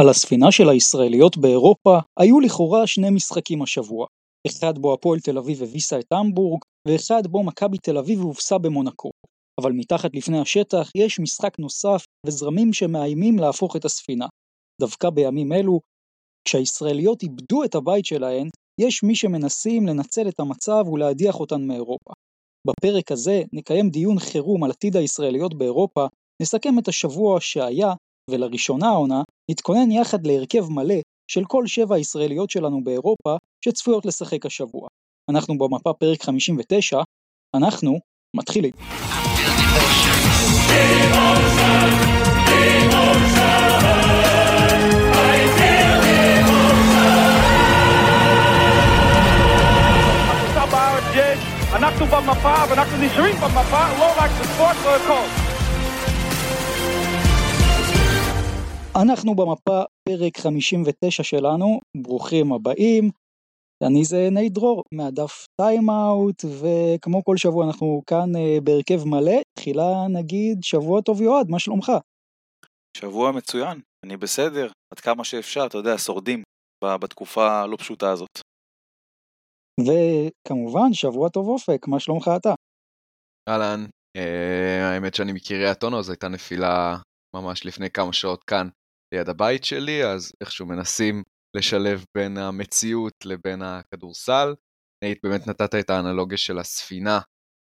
על הספינה של הישראליות באירופה היו לכאורה שני משחקים השבוע, אחד בו הפועל תל אביב הביסה את המבורג, ואחד בו מכבי תל אביב הובסה במונקו. אבל מתחת לפני השטח יש משחק נוסף וזרמים שמאיימים להפוך את הספינה. דווקא בימים אלו, כשהישראליות איבדו את הבית שלהן, יש מי שמנסים לנצל את המצב ולהדיח אותן מאירופה. בפרק הזה נקיים דיון חירום על עתיד הישראליות באירופה, נסכם את השבוע שהיה ולראשונה העונה, נתכונן יחד להרכב מלא של כל שבע הישראליות שלנו באירופה שצפויות לשחק השבוע. אנחנו במפה פרק 59, אנחנו מתחילים. אנחנו במפה ואנחנו נשארים במפה לא רק בספורט, לא אנחנו במפה פרק 59 שלנו, ברוכים הבאים. אני זה נייט דרור מהדף טיים-אאוט, וכמו כל שבוע אנחנו כאן אה, בהרכב מלא. תחילה נגיד שבוע טוב יועד, מה שלומך? שבוע מצוין, אני בסדר, עד כמה שאפשר, אתה יודע, שורדים בתקופה הלא פשוטה הזאת. וכמובן, שבוע טוב אופק, מה שלומך אתה? אהלן, אה, האמת שאני מקריית אונו, זו הייתה נפילה ממש לפני כמה שעות כאן ליד הבית שלי, אז איכשהו מנסים לשלב בין המציאות לבין הכדורסל. נייט, באמת נתת את האנלוגיה של הספינה,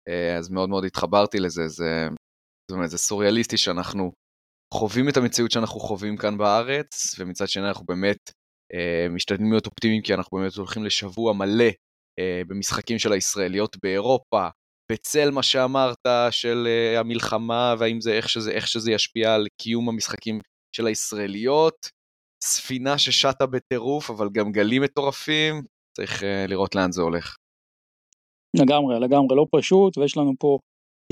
אה, אז מאוד מאוד התחברתי לזה, זה, זאת אומרת, זה סוריאליסטי שאנחנו חווים את המציאות שאנחנו חווים כאן בארץ, ומצד שני אנחנו באמת אה, משתדלים להיות אופטימיים, כי אנחנו באמת הולכים לשבוע מלא אה, במשחקים של הישראליות באירופה, בצל מה שאמרת של המלחמה, והאם זה איך שזה, איך שזה ישפיע על קיום המשחקים של הישראליות, ספינה ששטה בטירוף, אבל גם גלים מטורפים, צריך uh, לראות לאן זה הולך. לגמרי, לגמרי, לא פשוט, ויש לנו פה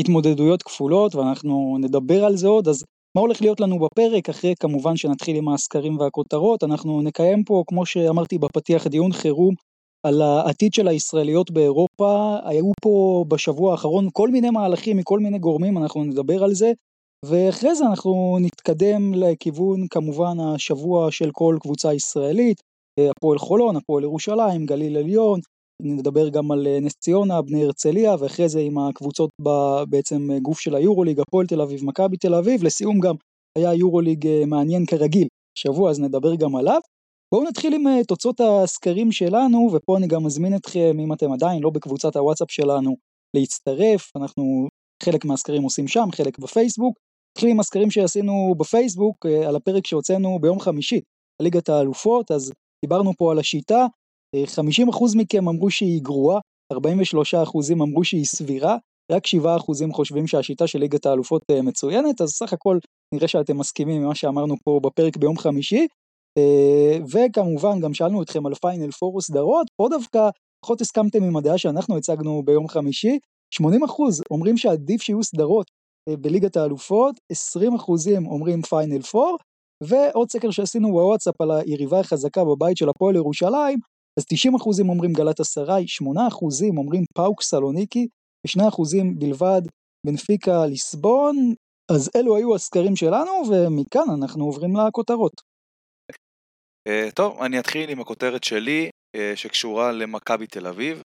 התמודדויות כפולות, ואנחנו נדבר על זה עוד, אז מה הולך להיות לנו בפרק, אחרי כמובן שנתחיל עם הסקרים והכותרות, אנחנו נקיים פה, כמו שאמרתי בפתיח, דיון חירום על העתיד של הישראליות באירופה, היו פה בשבוע האחרון כל מיני מהלכים מכל מיני גורמים, אנחנו נדבר על זה, ואחרי זה אנחנו נתקדם לכיוון כמובן השבוע של כל קבוצה ישראלית, אה, הפועל חולון, הפועל ירושלים, גליל עליון, נדבר גם על אה, נס ציונה, בני הרצליה, ואחרי זה עם הקבוצות בעצם אה, גוף של היורוליג, הפועל תל אביב, מכבי תל אביב, לסיום גם היה יורוליג מעניין כרגיל. שבוע, אז נדבר גם עליו. בואו נתחיל עם תוצאות הסקרים שלנו, ופה אני גם מזמין אתכם, אם אתם עדיין לא בקבוצת הוואטסאפ שלנו, להצטרף, אנחנו חלק מהסקרים עושים שם, חלק בפייסבוק, נתחיל עם הסקרים שעשינו בפייסבוק אה, על הפרק שהוצאנו ביום חמישי, ליגת האלופות, אז דיברנו פה על השיטה, 50% אה, מכם אמרו שהיא גרועה, 43% אמרו שהיא סבירה, רק 7% חושבים שהשיטה של ליגת האלופות אה, מצוינת, אז סך הכל נראה שאתם מסכימים עם מה שאמרנו פה בפרק ביום חמישי. וכמובן גם שאלנו אתכם על פיינל פור סדרות, פה דווקא פחות הסכמתם עם הדעה שאנחנו הצגנו ביום חמישי, 80% אומרים שעדיף שיהיו סדרות בליגת האלופות, 20% אומרים פיינל פור, ועוד סקר שעשינו בוואטסאפ על היריבה החזקה בבית של הפועל ירושלים, אז 90% אומרים גלאטסראיי, 8% אומרים פאוק סלוניקי, ו2% בלבד בנפיקה ליסבון, אז אלו היו הסקרים שלנו, ומכאן אנחנו עוברים לכותרות. אה, טוב, אני אתחיל עם הכותרת שלי, אה, שקשורה למכבי תל אביב,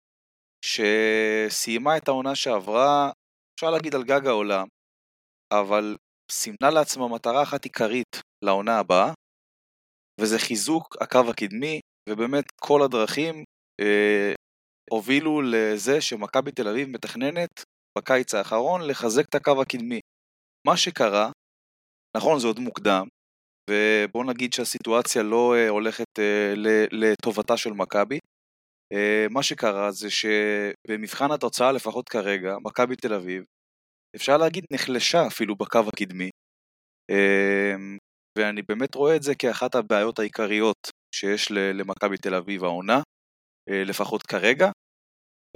שסיימה את העונה שעברה, אפשר להגיד על גג העולם, אבל סימנה לעצמה מטרה אחת עיקרית לעונה הבאה, וזה חיזוק הקו הקדמי, ובאמת כל הדרכים אה, הובילו לזה שמכבי תל אביב מתכננת בקיץ האחרון לחזק את הקו הקדמי. מה שקרה, נכון זה עוד מוקדם, ובואו נגיד שהסיטואציה לא אה, הולכת אה, לטובתה של מכבי, אה, מה שקרה זה שבמבחן התוצאה לפחות כרגע, מכבי תל אביב אפשר להגיד נחלשה אפילו בקו הקדמי. אמ, ואני באמת רואה את זה כאחת הבעיות העיקריות שיש למכבי תל אביב העונה, אה, לפחות כרגע,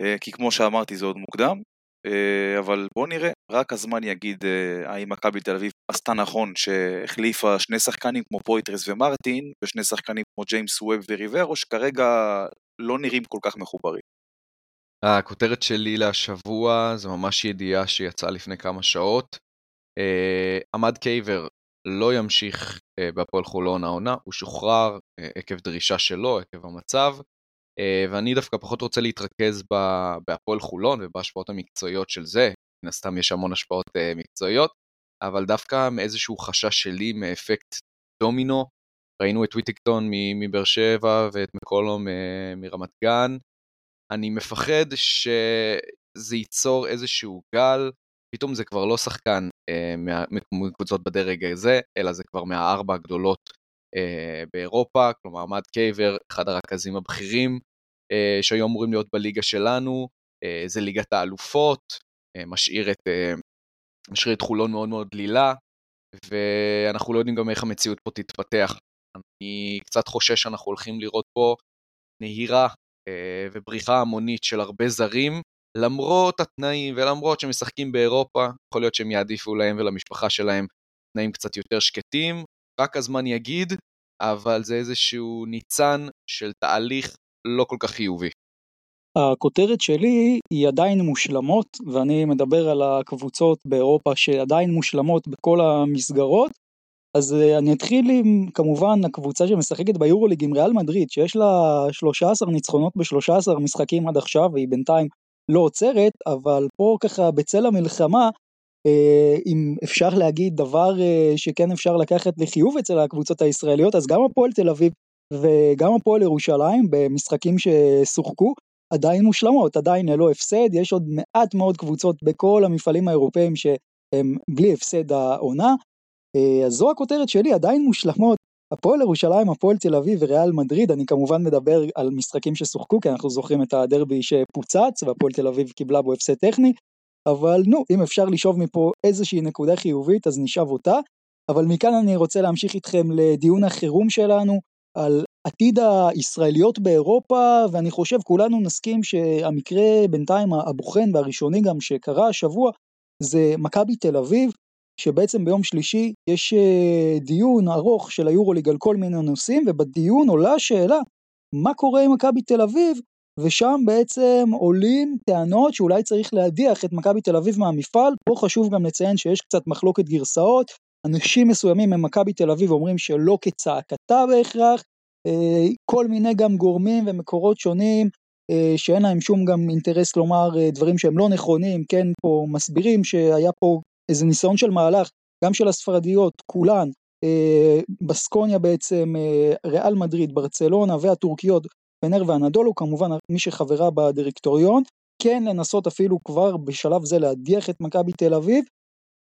אה, כי כמו שאמרתי זה עוד מוקדם, אה, אבל בואו נראה, רק הזמן יגיד האם מכבי תל אביב עשתה נכון שהחליפה שני שחקנים כמו פויטרס ומרטין, ושני שחקנים כמו ג'יימס ווב וריברו, שכרגע לא נראים כל כך מחוברים. הכותרת שלי להשבוע זה ממש ידיעה שיצאה לפני כמה שעות. Uh, עמד קייבר לא ימשיך בהפועל חולון העונה, הוא שוחרר עקב דרישה שלו, עקב המצב, ואני דווקא פחות רוצה להתרכז בהפועל חולון ובהשפעות המקצועיות של זה, מן הסתם יש המון השפעות מקצועיות, אבל דווקא מאיזשהו חשש שלי מאפקט דומינו, ראינו את וויטיקטון מבאר שבע ואת מקולום מרמת גן, אני מפחד שזה ייצור איזשהו גל, פתאום זה כבר לא שחקן אה, מקבוצות בדרג הזה, אלא זה כבר מהארבע הגדולות אה, באירופה, כלומר אמד קייבר, אחד הרכזים הבכירים אה, שהיו אמורים להיות בליגה שלנו, אה, זה ליגת האלופות, אה, משאיר את, אה, משאיר את חולון מאוד מאוד דלילה, ואנחנו לא יודעים גם איך המציאות פה תתפתח. אני קצת חושש שאנחנו הולכים לראות פה נהירה ובריחה המונית של הרבה זרים, למרות התנאים ולמרות שהם משחקים באירופה, יכול להיות שהם יעדיפו להם ולמשפחה שלהם תנאים קצת יותר שקטים, רק הזמן יגיד, אבל זה איזשהו ניצן של תהליך לא כל כך חיובי. הכותרת שלי היא עדיין מושלמות, ואני מדבר על הקבוצות באירופה שעדיין מושלמות בכל המסגרות, אז אה, אני אתחיל עם כמובן הקבוצה שמשחקת ביורוליג עם ריאל מדריד שיש לה 13 ניצחונות ב-13 משחקים עד עכשיו והיא בינתיים לא עוצרת אבל פה ככה בצל המלחמה אה, אם אפשר להגיד דבר אה, שכן אפשר לקחת לחיוב אצל הקבוצות הישראליות אז גם הפועל תל אביב וגם הפועל ירושלים במשחקים ששוחקו עדיין מושלמות עדיין ללא הפסד. יש עוד מעט מאוד קבוצות בכל המפעלים האירופאים שהם בלי הפסד העונה אז זו הכותרת שלי, עדיין מושלמות. הפועל ירושלים, הפועל תל אביב וריאל מדריד, אני כמובן מדבר על משחקים ששוחקו, כי אנחנו זוכרים את הדרבי שפוצץ, והפועל תל אביב קיבלה בו הפסד טכני, אבל נו, אם אפשר לשאוב מפה איזושהי נקודה חיובית, אז נשאב אותה. אבל מכאן אני רוצה להמשיך איתכם לדיון החירום שלנו, על עתיד הישראליות באירופה, ואני חושב כולנו נסכים שהמקרה בינתיים הבוחן והראשוני גם שקרה השבוע, זה מכבי תל אביב, שבעצם ביום שלישי יש אה, דיון ארוך של היורוליג על כל מיני נושאים, ובדיון עולה השאלה, מה קורה עם מכבי תל אביב, ושם בעצם עולים טענות שאולי צריך להדיח את מכבי תל אביב מהמפעל, פה חשוב גם לציין שיש קצת מחלוקת גרסאות, אנשים מסוימים ממכבי תל אביב אומרים שלא כצעקתה בהכרח, אה, כל מיני גם גורמים ומקורות שונים אה, שאין להם שום גם אינטרס לומר דברים שהם לא נכונים, כן, פה מסבירים שהיה פה איזה ניסיון של מהלך, גם של הספרדיות, כולן, אה, בסקוניה בעצם, אה, ריאל מדריד, ברצלונה והטורקיות, פנר ואנדולו, כמובן מי שחברה בדירקטוריון, כן לנסות אפילו כבר בשלב זה להדיח את מכבי תל אביב.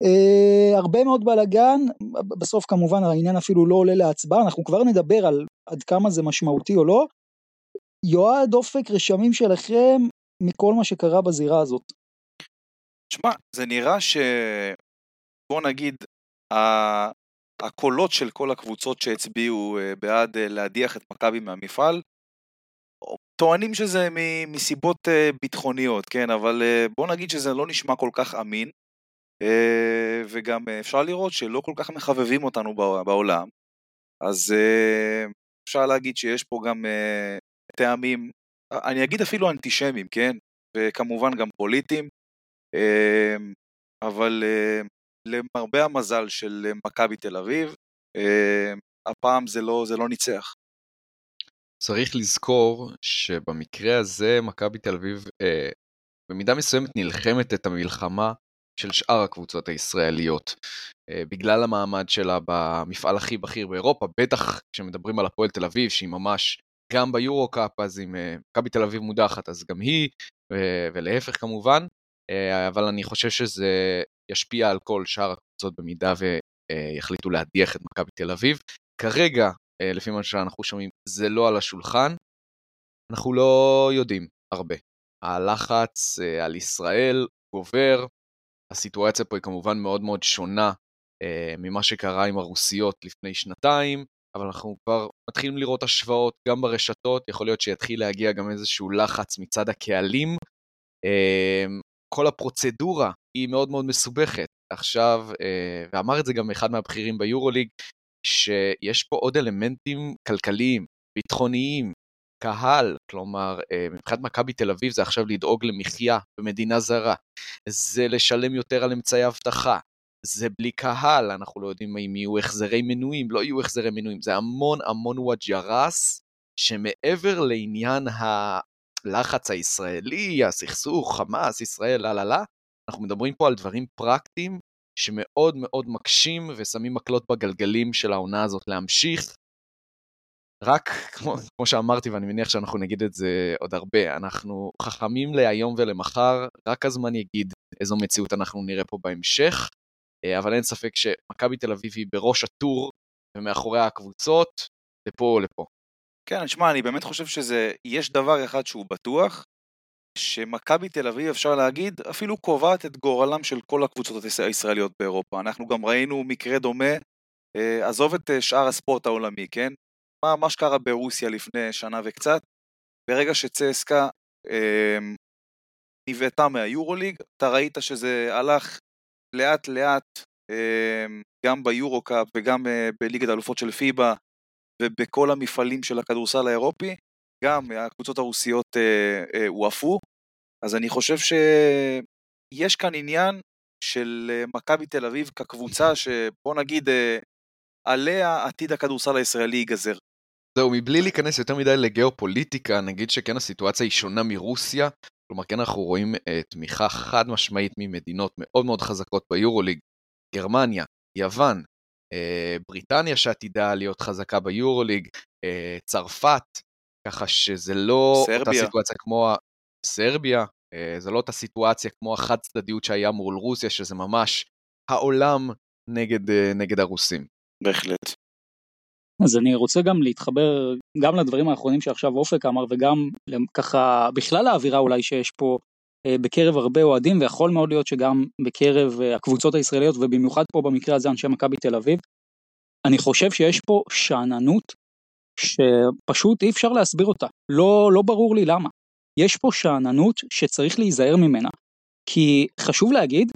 אה, הרבה מאוד בלאגן, בסוף כמובן העניין אפילו לא עולה להצבעה, אנחנו כבר נדבר על עד כמה זה משמעותי או לא. יועד אופק רשמים שלכם מכל מה שקרה בזירה הזאת. תשמע, זה נראה ש... בוא נגיד, ה... הקולות של כל הקבוצות שהצביעו אה, בעד אה, להדיח את מכבי מהמפעל, טוענים שזה. מסיבות אה, ביטחוניות, כן, אבל בוא נגיד שזה לא נשמע כל כך אמין, וגם אפשר לראות שלא כל כך מחבבים אותנו בעולם, אז אפשר להגיד שיש פה גם טעמים, אני אגיד אפילו אנטישמיים, כן, וכמובן גם פוליטיים, אבל אמ, למרבה המזל של מכבי תל אביב, אמ, הפעם זה לא, זה לא ניצח. צריך לזכור שבמקרה הזה מכבי תל אביב אה, במידה מסוימת נלחמת את המלחמה של שאר הקבוצות הישראליות. אה, בגלל המעמד שלה במפעל הכי בכיר באירופה, בטח כשמדברים על הפועל תל אביב, שהיא ממש גם ביורו קאפ, אז אם אה, מכבי תל אביב מודחת, אז גם היא, ולהפך כמובן. אה, אבל אני חושב שזה ישפיע על כל שאר הקבוצות במידה ויחליטו להדיח את מכבי תל אביב. כרגע, אה, לפי מה שאנחנו שומעים, זה לא על השולחן. אנחנו לא יודעים הרבה. הלחץ אה, על ישראל גובר, הסיטואציה פה היא כמובן מאוד מאוד שונה ממה שקרה עם הרוסיות לפני שנתיים, אבל אנחנו כבר מתחילים לראות השוואות גם ברשתות, יכול להיות שיתחיל להגיע גם איזשהו לחץ מצד הקהלים. כל הפרוצדורה היא מאוד מאוד מסובכת. עכשיו, אה, ואמר את זה גם אחד מהבכירים ביורוליג, שיש פה עוד אלמנטים כלכליים, ביטחוניים, קהל, כלומר, אה, מבחינת מכבי תל אביב זה עכשיו לדאוג למחיה במדינה זרה, זה לשלם יותר על אמצעי אבטחה, זה בלי קהל, אנחנו לא יודעים אם יהיו החזרי מנויים, לא יהיו החזרי מנויים, זה המון המון וואג'רס, שמעבר לעניין הלחץ הישראלי, הסכסוך, חמאס, ישראל, לה לה לה, אנחנו מדברים פה על דברים פרקטיים שמאוד מאוד מקשים ושמים מקלות בגלגלים של העונה הזאת להמשיך. רק, כמו, כמו שאמרתי, ואני מניח שאנחנו נגיד את זה עוד הרבה, אנחנו חכמים להיום ולמחר, רק הזמן יגיד איזו מציאות אנחנו נראה פה בהמשך, אה, אבל אין ספק שמכבי תל אביב היא בראש הטור ומאחורי הקבוצות, לפה או לפה. כן, שמע, אני באמת חושב שזה, יש דבר אחד שהוא בטוח, שמכבי תל אביב, אפשר להגיד, אפילו קובעת את גורלם של כל הקבוצות הישראליות באירופה. אנחנו גם ראינו מקרה דומה, אה, עזוב את אה, שאר הספורט העולמי, כן? מה, מה שקרה ברוסיה לפני שנה וקצת, ברגע שצסקה אה, נבעטה מהיורוליג, אתה ראית שזה הלך לאט לאט אה, גם ביורו-קאפ וגם אה, בליגת האלופות של פיבה ובכל המפעלים של הכדורסל האירופי, גם הקבוצות הרוסיות אה, אה, הועפו, אז אני חושב שיש כאן עניין של אה, מכבי תל אביב כקבוצה שבוא נגיד אה, עליה עתיד הכדורסל הישראלי ייגזר. זהו, מבלי להיכנס יותר מדי לגיאופוליטיקה, נגיד שכן הסיטואציה היא שונה מרוסיה, כלומר כן אנחנו רואים uh, תמיכה חד משמעית ממדינות מאוד מאוד חזקות ביורוליג, גרמניה, יוון, בריטניה שעתידה להיות חזקה ביורוליג, uh, צרפת, ככה שזה לא סרביה. אותה סיטואציה כמו סרביה, uh, זה לא אותה סיטואציה כמו החד צדדיות שהיה מול רוסיה, שזה ממש העולם נגד, נגד הרוסים. בהחלט. אז אני רוצה גם להתחבר גם לדברים האחרונים שעכשיו אופק אמר וגם ככה בכלל האווירה אולי שיש פה אה, בקרב הרבה אוהדים ויכול מאוד להיות שגם בקרב אה, הקבוצות הישראליות ובמיוחד פה במקרה הזה אנשי מכבי תל אביב. אני חושב שיש פה שאננות שפשוט אי אפשר להסביר אותה, לא, לא ברור לי למה. יש פה שאננות שצריך להיזהר ממנה. כי חשוב להגיד,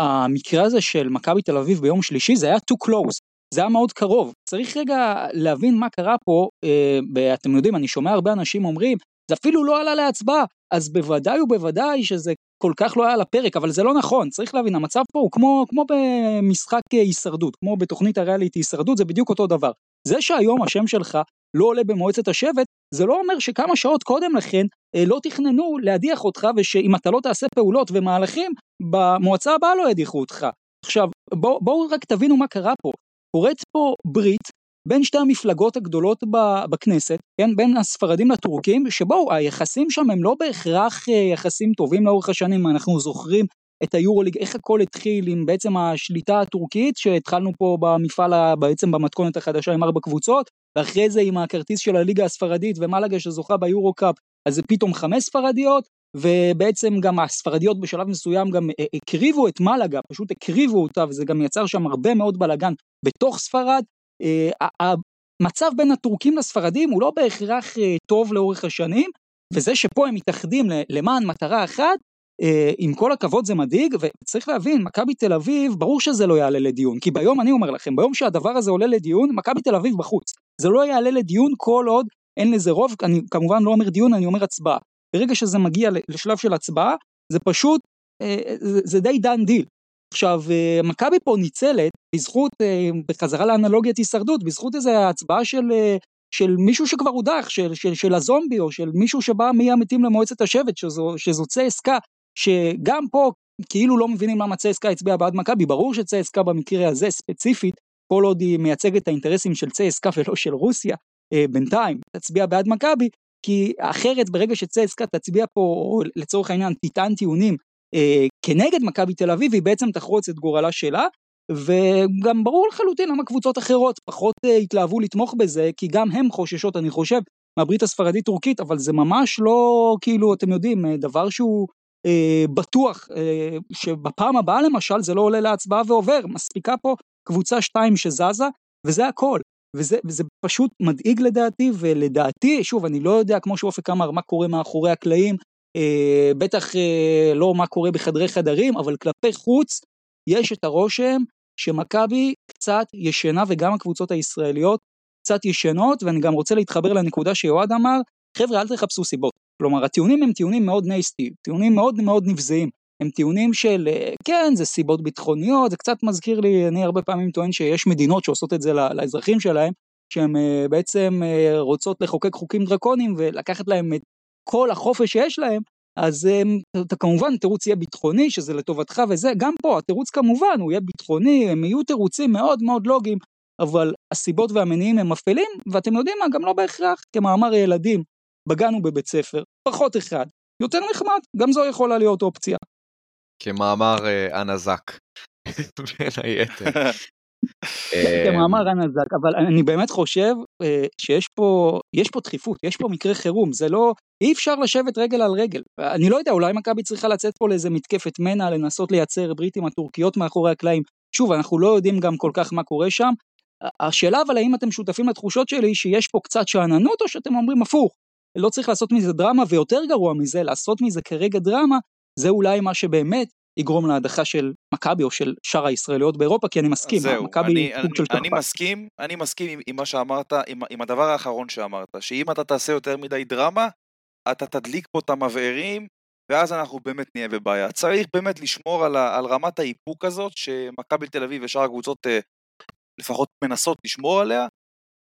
המקרה הזה של מכבי תל אביב ביום שלישי זה היה too close, זה היה מאוד קרוב. צריך רגע להבין מה קרה פה, אה, אתם יודעים, אני שומע הרבה אנשים אומרים, זה אפילו לא עלה להצבעה, אז בוודאי ובוודאי שזה כל כך לא היה על הפרק, אבל זה לא נכון, צריך להבין, המצב פה הוא כמו, כמו במשחק הישרדות, כמו בתוכנית הריאליטי הישרדות, זה בדיוק אותו דבר. זה שהיום השם שלך לא עולה במועצת השבט, זה לא אומר שכמה שעות קודם לכן אה, לא תכננו להדיח אותך, ושאם אתה לא תעשה פעולות ומהלכים, במועצה הבאה לא ידיחו אותך. עכשיו, בואו בוא רק תבינו מה קרה פה. קורית פה ברית בין שתי המפלגות הגדולות בכנסת, כן, בין הספרדים לטורקים, שבואו, היחסים שם הם לא בהכרח אה, יחסים טובים לאורך השנים, אנחנו זוכרים את היורוליג, איך הכל התחיל עם בעצם השליטה הטורקית, שהתחלנו פה במפעל, בעצם במתכונת החדשה עם ארבע קבוצות, ואחרי זה עם הכרטיס של הליגה הספרדית ומלאגה שזוכה ביורו קאפ, אז זה פתאום חמש ספרדיות, ובעצם גם הספרדיות בשלב מסוים גם אה, הקריבו את מלאגה, פשוט הקריבו אותה, וזה גם יצר שם הרבה מאוד בלאגן בתוך ספרד. אה, המצב בין הטורקים לספרדים הוא לא בהכרח אה, טוב לאורך השנים, וזה שפה הם מתאחדים למען מטרה אחת, עם כל הכבוד זה מדאיג, וצריך להבין, מכבי תל אביב, ברור שזה לא יעלה לדיון, כי ביום, אני אומר לכם, ביום שהדבר הזה עולה לדיון, מכבי תל אביב בחוץ. זה לא יעלה לדיון כל עוד אין לזה רוב, אני כמובן לא אומר דיון, אני אומר הצבעה. ברגע שזה מגיע לשלב של הצבעה, זה פשוט, אה, זה די דן דיל. עכשיו, אה, מכבי פה ניצלת בזכות, אה, בחזרה לאנלוגיית הישרדות, בזכות איזו הצבעה של, של מישהו שכבר הודח, של, של, של הזומבי, או של מישהו שבא מהמתים למועצת השבט, שזו, צסקה, שגם פה כאילו לא מבינים למה צסקה הצביעה בעד מכבי, ברור שצסקה במקרה הזה ספציפית, כל עוד היא מייצגת את האינטרסים של צסקה ולא של רוסיה, בינתיים תצביע בעד מכבי, כי אחרת ברגע שצסקה תצביע פה לצורך העניין תטען טיעונים אה, כנגד מכבי תל אביב היא בעצם תחרוץ את גורלה שלה וגם ברור לחלוטין למה קבוצות אחרות פחות אה, התלהבו לתמוך בזה כי גם הם חוששות אני חושב מהברית הספרדית טורקית אבל זה ממש לא כאילו אתם יודעים אה, דבר שהוא אה, בטוח אה, שבפעם הבאה למשל זה לא עולה להצבעה ועובר. מספיקה פה קבוצה שתיים שזזה וזה הכל. וזה, וזה פשוט מדאיג לדעתי, ולדעתי, שוב, אני לא יודע, כמו שאופק אמר, מה קורה מאחורי הקלעים, אה, בטח אה, לא מה קורה בחדרי חדרים, אבל כלפי חוץ, יש את הרושם שמכבי קצת ישנה, וגם הקבוצות הישראליות קצת ישנות, ואני גם רוצה להתחבר לנקודה שיועד אמר, חבר'ה, אל תחפשו סיבות. כלומר, הטיעונים הם טיעונים מאוד נייסטי, טיעונים מאוד מאוד נבזיים. הם טיעונים של כן זה סיבות ביטחוניות זה קצת מזכיר לי אני הרבה פעמים טוען שיש מדינות שעושות את זה לאזרחים שלהם שהן בעצם רוצות לחוקק חוקים דרקוניים ולקחת להם את כל החופש שיש להם אז אתה כמובן תירוץ יהיה ביטחוני שזה לטובתך וזה גם פה התירוץ כמובן הוא יהיה ביטחוני הם יהיו תירוצים מאוד מאוד לוגיים אבל הסיבות והמניעים הם אפלים ואתם יודעים מה גם לא בהכרח כמאמר ילדים בגן ובבית ספר פחות אחד יותר נחמד גם זו יכולה להיות אופציה. כמאמר אה, אנה זק בין היתר. כמאמר אנה זק אבל אני באמת חושב אה, שיש פה יש פה דחיפות יש פה מקרה חירום זה לא אי אפשר לשבת רגל על רגל. אני לא יודע אולי מכבי צריכה לצאת פה לאיזה מתקפת מנע לנסות לייצר ברית עם הטורקיות מאחורי הקלעים. שוב אנחנו לא יודעים גם כל כך מה קורה שם. השאלה אבל האם אתם שותפים לתחושות שלי שיש פה קצת שאננות או שאתם אומרים הפוך? לא צריך לעשות מזה דרמה ויותר גרוע מזה לעשות מזה כרגע דרמה זה אולי מה שבאמת יגרום להדחה של מכבי או של שאר הישראליות באירופה כי אני מסכים, מכבי אני, סוג של אני מסכים, אני מסכים עם, עם מה שאמרת, עם, עם הדבר האחרון שאמרת, שאם אתה תעשה יותר מדי דרמה, אתה תדליק פה את המבערים ואז אנחנו באמת נהיה בבעיה. צריך באמת לשמור על, ה, על רמת האיפוק הזאת שמכבי תל אביב ושאר הקבוצות אה, לפחות מנסות לשמור עליה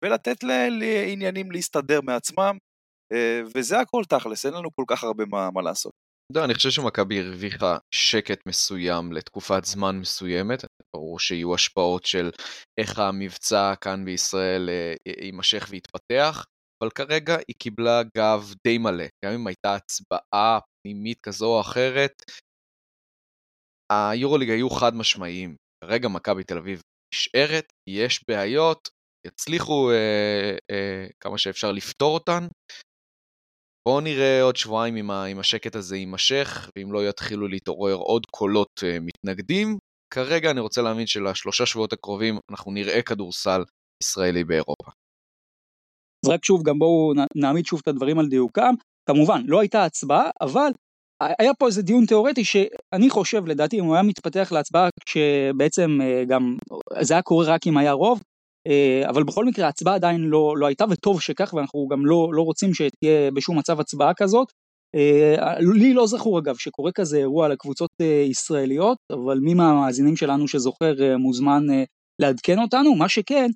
ולתת לעניינים להסתדר מעצמם אה, וזה הכל תכלס, אין לנו כל כך הרבה מה, מה לעשות. לא, אני חושב שמכבי הרוויחה שקט מסוים לתקופת זמן מסוימת, ברור שיהיו השפעות של איך המבצע כאן בישראל אה, יימשך ויתפתח, אבל כרגע היא קיבלה גב די מלא, גם אם הייתה הצבעה פנימית כזו או אחרת, היורוליג היו חד משמעיים, כרגע מכבי תל אביב נשארת, יש בעיות, יצליחו אה, אה, כמה שאפשר לפתור אותן, בואו נראה עוד שבועיים אם, אם השקט הזה יימשך, ואם לא יתחילו להתעורר עוד קולות uh, מתנגדים. כרגע אני רוצה להאמין שלשלושה שבועות הקרובים אנחנו נראה כדורסל ישראלי באירופה. אז רק שוב, גם בואו נעמיד שוב את הדברים על דיוקם. כמובן, לא הייתה הצבעה, אבל היה פה איזה דיון תיאורטי שאני חושב, לדעתי, אם הוא היה מתפתח להצבעה, כשבעצם אה, גם, זה היה קורה רק אם היה רוב, אבל בכל מקרה ההצבעה עדיין לא, לא הייתה וטוב שכך ואנחנו גם לא, לא רוצים שתהיה בשום מצב הצבעה כזאת. אה, לי לא זכור אגב שקורה כזה אירוע לקבוצות אה, ישראליות אבל מי מהמאזינים שלנו שזוכר מוזמן לעדכן אותנו מה שכן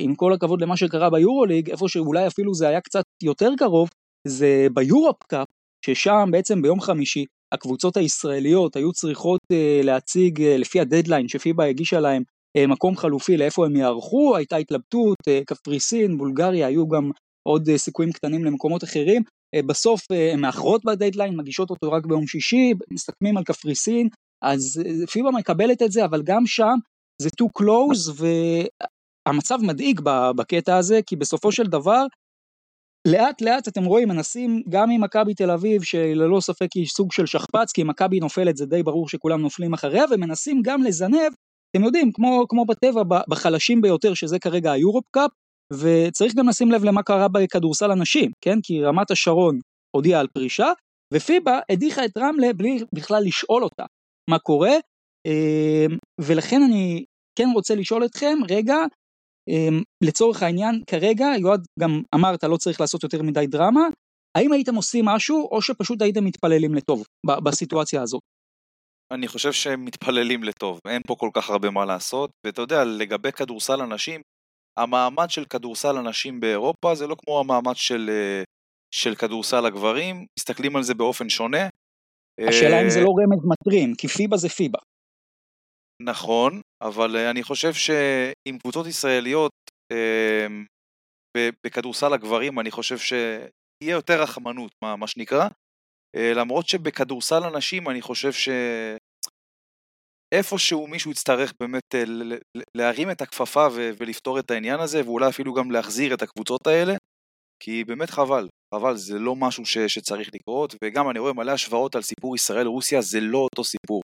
עם כל הכבוד למה שקרה ביורוליג איפה שאולי אפילו זה היה קצת יותר קרוב זה ביורופ קאפ ששם בעצם ביום חמישי הקבוצות הישראליות היו צריכות להציג לפי הדדליין שפיבה הגישה להם אה, מקום חלופי לאיפה הם יערכו, הייתה התלבטות, אה, קפריסין, בולגריה, היו גם עוד אה, סיכויים קטנים למקומות אחרים. בסוף הן מאחרות בדדליין, מגישות אותו רק ביום שישי, מסכמים על קפריסין, אז פיבה מקבלת את זה, אבל גם שם זה too close, והמצב מדאיג בקטע הזה, כי בסופו של דבר, לאט לאט אתם רואים מנסים גם עם מכבי תל אביב שללא ספק היא סוג של שכפ"ץ כי מכבי נופלת זה די ברור שכולם נופלים אחריה ומנסים גם לזנב אתם יודעים, כמו, כמו בטבע, בחלשים ביותר, שזה כרגע היורופ קאפ, וצריך גם לשים לב למה קרה בכדורסל הנשים, כן? כי רמת השרון הודיעה על פרישה, ופיבה הדיחה את רמלה בלי בכלל לשאול אותה מה קורה, אמ, ולכן אני כן רוצה לשאול אתכם, רגע, אמ, לצורך העניין, כרגע, יועד גם אמרת לא צריך לעשות יותר מדי דרמה, האם הייתם עושים משהו, או שפשוט הייתם מתפללים לטוב בסיטואציה הזאת? אני חושב שהם מתפללים לטוב, אין פה כל כך הרבה מה לעשות, ואתה יודע, לגבי כדורסל הנשים, המעמד של כדורסל הנשים באירופה זה לא כמו המעמד של, אה, של כדורסל הגברים, מסתכלים על זה באופן שונה. השאלה אם זה אה, לא רמז מטרים, כי פיבה זה פיבה. נכון, אבל אה, אני חושב שעם קבוצות ישראליות בכדורסל הגברים, אני חושב שיהיה יותר רחמנות, מה, מה שנקרא, למרות שבכדורסל הנשים אני חושב שאיפשהו מישהו יצטרך באמת אה, להרים את הכפפה ולפתור את העניין הזה, ואולי אפילו גם להחזיר את הקבוצות האלה, כי באמת חבל, חבל, זה לא משהו ש, שצריך לקרות, וגם אני רואה מלא השוואות על סיפור ישראל-רוסיה, זה לא אותו סיפור.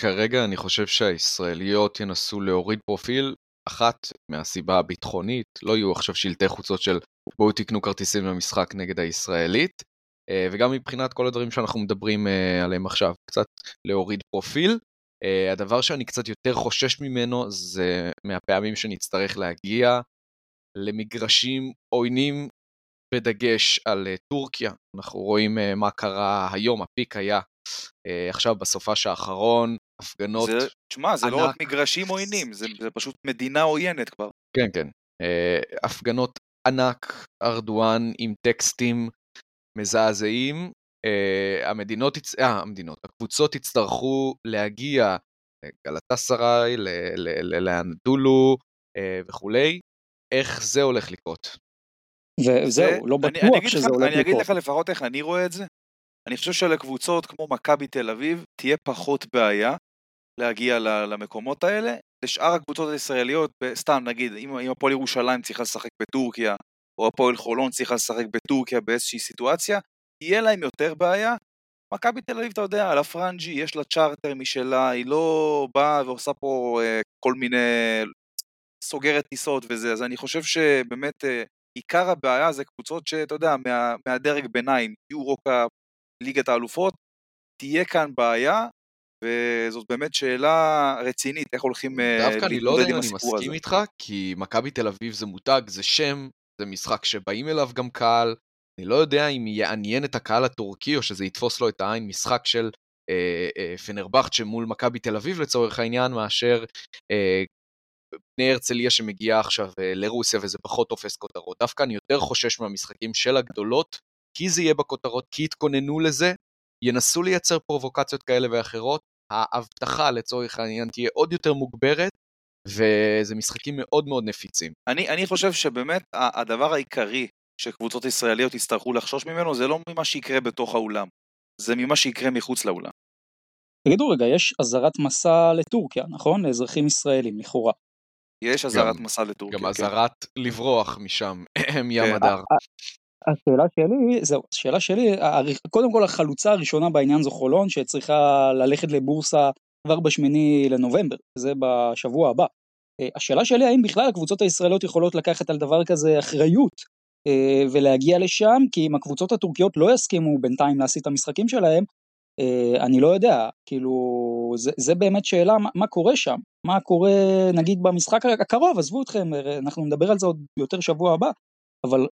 כרגע אני חושב שהישראליות ינסו להוריד פרופיל, אחת מהסיבה הביטחונית, לא יהיו עכשיו שלטי חוצות של בואו תקנו כרטיסים למשחק נגד הישראלית, אה, וגם מבחינת כל הדברים שאנחנו מדברים אה, עליהם עכשיו, קצת להוריד פרופיל. אה, הדבר שאני קצת יותר חושש ממנו זה מהפעמים שנצטרך להגיע למגרשים עוינים בדגש על טורקיה. אנחנו רואים מה קרה היום, הפיק היה עכשיו בסופש האחרון, הפגנות זה, תשמע, זה ענק. לא רק מגרשים עוינים, זה, זה פשוט מדינה עוינת כבר. כן, כן. הפגנות ענק, ארדואן עם טקסטים מזעזעים. המדינות, אה, המדינות, הקבוצות יצטרכו להגיע לגלתה סראי, לאנדולו וכולי. איך זה הולך לקרות? וזהו, לא בטוח שזה הולך לקרות. אני אגיד לך לפחות איך אני רואה את זה. אני חושב שלקבוצות כמו מכבי תל אביב תהיה פחות בעיה להגיע למקומות האלה. לשאר הקבוצות הישראליות, סתם נגיד, אם הפועל ירושלים צריכה לשחק בטורקיה, או הפועל חולון צריכה לשחק בטורקיה באיזושהי סיטואציה, יהיה להם יותר בעיה. מכבי תל אביב, אתה יודע, על הפרנג'י, יש לה צ'רטר משלה, היא לא באה ועושה פה אה, כל מיני... סוגרת טיסות וזה, אז אני חושב שבאמת אה, עיקר הבעיה זה קבוצות שאתה יודע, מה, מהדרג ביניים, יורו-קאפ, ליגת האלופות, תהיה כאן בעיה, וזאת באמת שאלה רצינית, איך הולכים להתמודד עם הסיפור הזה. דווקא אני לא יודע אם אני מסכים איתך, כי מכבי תל אביב זה מותג, זה שם, זה משחק שבאים אליו גם קהל, אני לא יודע אם יעניין את הקהל הטורקי, או שזה יתפוס לו את העין. משחק של אה, אה, פנרבכצ'ה מול מכבי תל אביב לצורך העניין, מאשר אה, בני הרצליה שמגיעה עכשיו אה, לרוסיה וזה פחות תופס כותרות. דווקא אני יותר חושש מהמשחקים של הגדולות, כי זה יהיה בכותרות, כי יתכוננו לזה, ינסו לייצר פרובוקציות כאלה ואחרות, ההבטחה לצורך העניין תהיה עוד יותר מוגברת, וזה משחקים מאוד מאוד נפיצים. אני, אני חושב שבאמת הדבר העיקרי שקבוצות ישראליות יצטרכו לחשוש ממנו זה לא ממה שיקרה בתוך האולם, זה ממה שיקרה מחוץ לאולם. תגידו רגע, יש אזהרת מסע לטורקיה, נכון? לאזרחים ישראלים, לכאורה. יש אזהרת מסע לטורקיה. גם כן. אזהרת כן. לברוח משם, מים כן. הדר. השאלה שלי, זהו, השאלה שלי, קודם כל החלוצה הראשונה בעניין זו חולון, שצריכה ללכת לבורסה כבר בשמיני לנובמבר, זה בשבוע הבא. אה, השאלה שלי, האם בכלל הקבוצות הישראליות יכולות לקחת על דבר כזה אחריות אה, ולהגיע לשם, כי אם הקבוצות הטורקיות לא יסכימו בינתיים להסיט את המשחקים שלהם, אה, אני לא יודע, כאילו, זה, זה באמת שאלה מה, מה קורה שם, מה קורה נגיד במשחק הקרוב, עזבו אתכם, אנחנו נדבר על זה עוד יותר שבוע הבא, אבל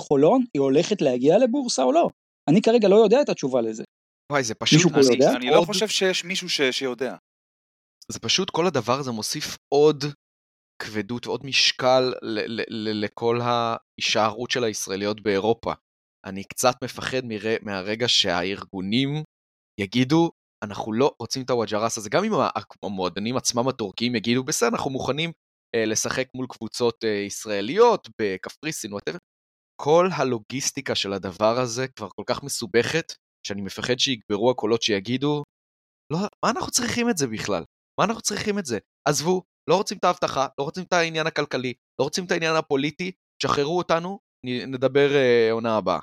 חולון, היא הולכת להגיע לבורסה או לא? אני כרגע לא יודע את התשובה לזה. וואי, זה פשוט... מישהו פה יודע? אני לא חושב שיש מישהו ש... שיודע. זה פשוט, כל הדבר הזה מוסיף עוד כבדות ועוד משקל ל- ל- ל- לכל ההישארות של הישראליות באירופה. אני קצת מפחד מר... מהרגע שהארגונים יגידו, אנחנו לא רוצים את הוואג'רס הזה, גם אם המועדונים עצמם הטורקיים יגידו, בסדר, אנחנו מוכנים אה, לשחק מול קבוצות אה, ישראליות בקפריסין, whatever, כל הלוגיסטיקה של הדבר הזה כבר כל כך מסובכת, שאני מפחד שיגברו הקולות שיגידו, לא, מה אנחנו צריכים את זה בכלל? מה אנחנו צריכים את זה? עזבו, לא רוצים את האבטחה, לא רוצים את העניין הכלכלי, לא רוצים את העניין הפוליטי, תשחררו אותנו, נדבר אה, עונה הבאה.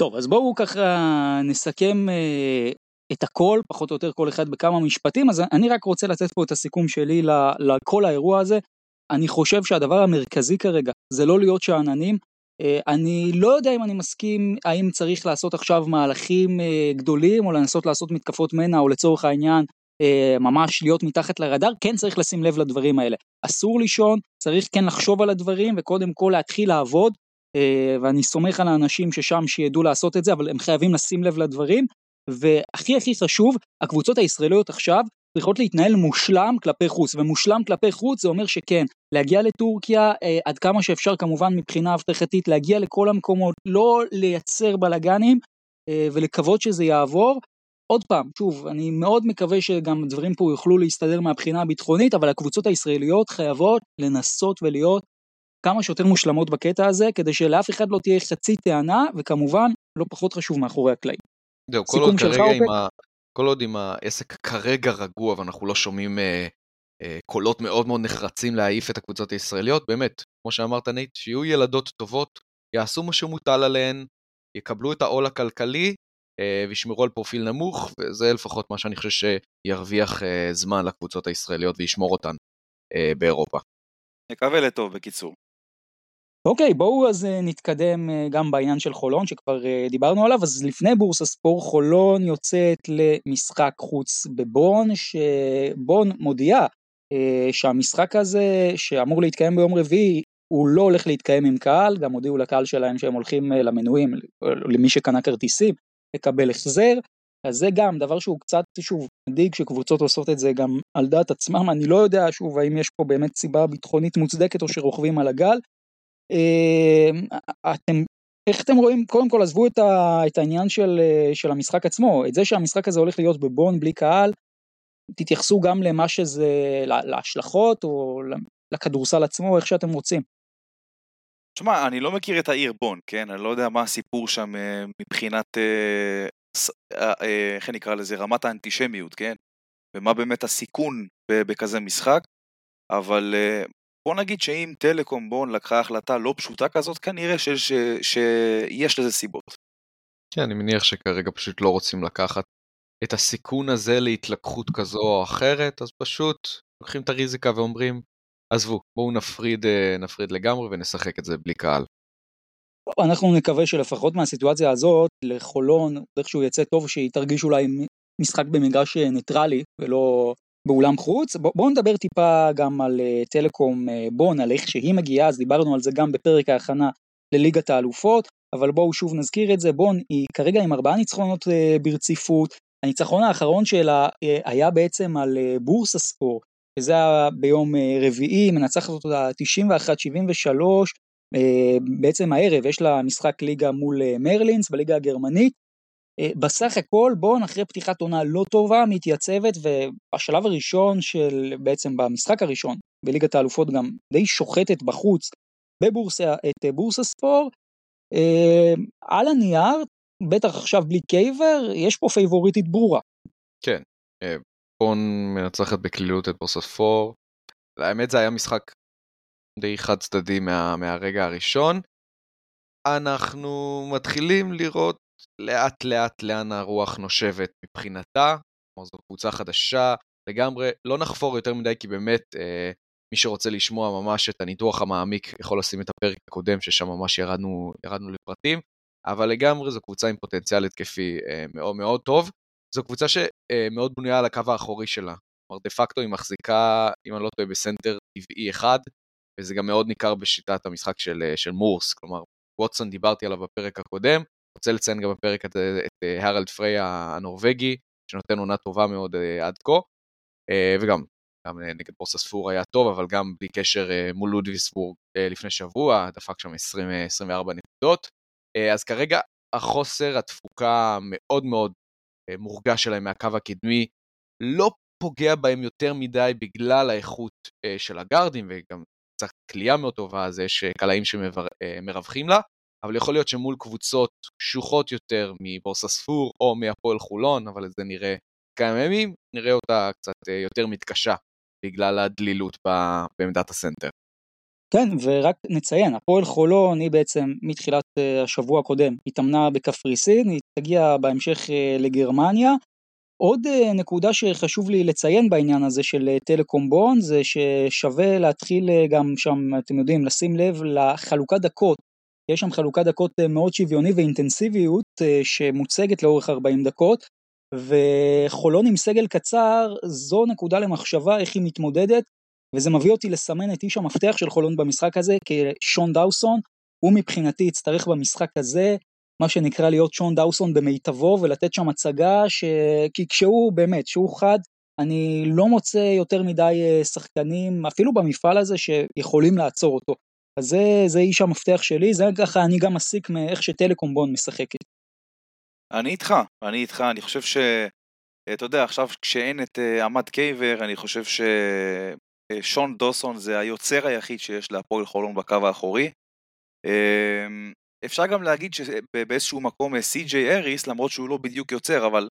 טוב, אז בואו ככה נסכם אה, את הכל, פחות או יותר כל אחד בכמה משפטים, אז אני רק רוצה לתת פה את הסיכום שלי לכל האירוע הזה. אני חושב שהדבר המרכזי כרגע זה לא להיות שאננים. אה, אני לא יודע אם אני מסכים האם צריך לעשות עכשיו מהלכים אה, גדולים או לנסות לעשות מתקפות מנע או לצורך העניין אה, ממש להיות מתחת לרדאר, כן צריך לשים לב לדברים האלה. אסור לישון, צריך כן לחשוב על הדברים וקודם כל להתחיל לעבוד ואני סומך על האנשים ששם שידעו לעשות את זה, אבל הם חייבים לשים לב לדברים. והכי הכי חשוב, הקבוצות הישראליות עכשיו צריכות להתנהל מושלם כלפי חוץ, ומושלם כלפי חוץ זה אומר שכן, להגיע לטורקיה אה, עד כמה שאפשר כמובן מבחינה אבטחתית, להגיע לכל המקומות, לא לייצר בלאגנים אה, ולקוות שזה יעבור. עוד פעם, שוב, אני מאוד מקווה שגם דברים פה יוכלו להסתדר מהבחינה הביטחונית, אבל הקבוצות הישראליות חייבות לנסות ולהיות כמה שיותר מושלמות בקטע הזה, כדי שלאף אחד לא תהיה חצי טענה, וכמובן, לא פחות חשוב מאחורי הקלעים. זהו, כל עוד כרגע עם ה... כל עוד עם העסק כרגע רגוע ואנחנו לא שומעים אה, אה, קולות מאוד מאוד נחרצים להעיף את הקבוצות הישראליות, באמת, כמו שאמרת נייט, שיהיו ילדות טובות, יעשו מה שמוטל עליהן, יקבלו את העול הכלכלי אה, וישמרו על פרופיל נמוך, וזה לפחות מה שאני חושב שירוויח אה, זמן לקבוצות הישראליות וישמור אותן אה, באירופה. נקווה לטוב בקיצור. אוקיי, בואו אז אה, נתקדם אה, גם בעניין של חולון, שכבר אה, דיברנו עליו, אז לפני בורסה ספור, חולון יוצאת למשחק חוץ בבון, שבון מודיעה שהמשחק הזה, שאמור להתקיים ביום רביעי, הוא לא הולך להתקיים עם קהל, גם הודיעו לקהל שלהם שהם הולכים למנויים, למי שקנה כרטיסים, לקבל החזר. אז זה גם דבר שהוא קצת, שוב, מדאיג שקבוצות עושות את זה גם על דעת עצמם, אני לא יודע, שוב, האם יש פה באמת סיבה ביטחונית מוצדקת או שרוכבים על הגל. אה, אתם, איך אתם רואים, קודם כל עזבו את, ה, את העניין של, אה, של המשחק עצמו, את זה שהמשחק הזה הולך להיות בבון בלי קהל, תתייחסו גם למה שזה, להשלכות או לכדורסל עצמו, איך שאתם רוצים. תשמע, אני לא מכיר את העיר בון, כן? אני לא יודע מה הסיפור שם אה, מבחינת, איך נקרא לזה, רמת האנטישמיות, כן? ומה באמת הסיכון בכזה משחק, אבל בוא נגיד שאם טלקום בון לקחה החלטה לא פשוטה כזאת, כנראה שיש, שיש לזה סיבות. כן, אני מניח שכרגע פשוט לא רוצים לקחת את הסיכון הזה להתלקחות כזו או אחרת, אז פשוט לוקחים את הריזיקה ואומרים, עזבו, בואו נפריד, אה, נפריד לגמרי ונשחק את זה בלי קהל. אנחנו נקווה שלפחות מהסיטואציה הזאת, לחולון, איכשהו יצא טוב שהיא תרגיש אולי משחק במגרש אה, ניטרלי ולא באולם חוץ. בואו נדבר טיפה גם על uh, טלקום uh, בון, על איך שהיא מגיעה, אז דיברנו על זה גם בפרק ההכנה לליגת האלופות, אבל בואו שוב נזכיר את זה, בון היא כרגע עם ארבעה ניצחונות uh, ברציפות, הניצחון האחרון שלה היה בעצם על uh, בורסה ספור, וזה היה ביום רביעי, מנצחת אותה 91-73, uh, בעצם הערב יש לה משחק ליגה מול מרלינס בליגה הגרמנית, אה, בסך הכל בון אחרי פתיחת עונה לא טובה מתייצבת ובשלב הראשון של בעצם במשחק הראשון בליגת האלופות גם די שוחטת בחוץ בבורסה את אה, בורסהספור. אה, על הנייר בטח עכשיו בלי קייבר יש פה פייבוריטית ברורה. כן, בון מנצחת בקלילות את בורסהספור. האמת זה היה משחק די חד צדדי מה, מהרגע הראשון. אנחנו מתחילים לראות לאט לאט לאן הרוח נושבת מבחינתה, כלומר זו קבוצה חדשה לגמרי, לא נחפור יותר מדי כי באמת אה, מי שרוצה לשמוע ממש את הניתוח המעמיק יכול לשים את הפרק הקודם ששם ממש ירדנו, ירדנו לפרטים, אבל לגמרי זו קבוצה עם פוטנציאל התקפי אה, מאוד מאוד טוב, זו קבוצה שמאוד אה, בנויה על הקו האחורי שלה, כלומר דה פקטו היא מחזיקה, אם אני לא טועה, בסנטר טבעי אחד, וזה גם מאוד ניכר בשיטת המשחק של, אה, של מורס, כלומר ווטסון דיברתי עליו בפרק הקודם, רוצה לציין גם בפרק את, את אה, הרלד פריי הנורבגי, שנותן עונה טובה מאוד אה, עד כה, אה, וגם גם נגד בורסה ספור היה טוב, אבל גם בלי קשר מול לודוויסבורג לפני שבוע, דפק שם 20, 24 נקודות. אז כרגע החוסר התפוקה מאוד מאוד מורגש שלהם מהקו הקדמי, לא פוגע בהם יותר מדי בגלל האיכות של הגארדים, וגם קצת כליאה מאוד טובה, אז יש קלעים שמרווחים לה, אבל יכול להיות שמול קבוצות קשוחות יותר מבורסה ספור או מהפועל חולון, אבל את זה נראה כמה ימים, נראה אותה קצת אה, יותר מתקשה בגלל הדלילות בעמדת הסנטר. כן, ורק נציין, הפועל חולון היא בעצם מתחילת אה, השבוע הקודם התאמנה בקפריסין, היא תגיע בהמשך אה, לגרמניה. עוד נקודה שחשוב לי לציין בעניין הזה של טלקום בון זה ששווה להתחיל גם שם, אתם יודעים, לשים לב לחלוקת דקות יש שם חלוקת דקות אה, מאוד שוויוני ואינטנסיביות אה, שמוצגת לאורך 40 דקות, וחולון עם סגל קצר זו נקודה למחשבה איך היא מתמודדת, וזה מביא אותי לסמן את איש המפתח של חולון במשחק הזה כשון דאוסון, הוא מבחינתי יצטרך במשחק הזה מה שנקרא להיות שון דאוסון במיטבו ולתת שם הצגה ש... כי כשהוא באמת, כשהוא חד, אני לא מוצא יותר מדי אה, שחקנים, אפילו במפעל הזה, שיכולים לעצור אותו. אז זה, זה איש המפתח שלי, זה ככה אני גם מסיק מאיך שטלקום בון משחקת. אני איתך, אני איתך, אני חושב ש... אה, אתה יודע, עכשיו כשאין את uh, עמד קייבר, אני חושב ששון uh, דוסון זה היוצר היחיד שיש להפועל חולון בקו האחורי. אה, אפשר גם להגיד שבאיזשהו מקום סי.ג'יי האריס, למרות שהוא לא בדיוק יוצר, אבל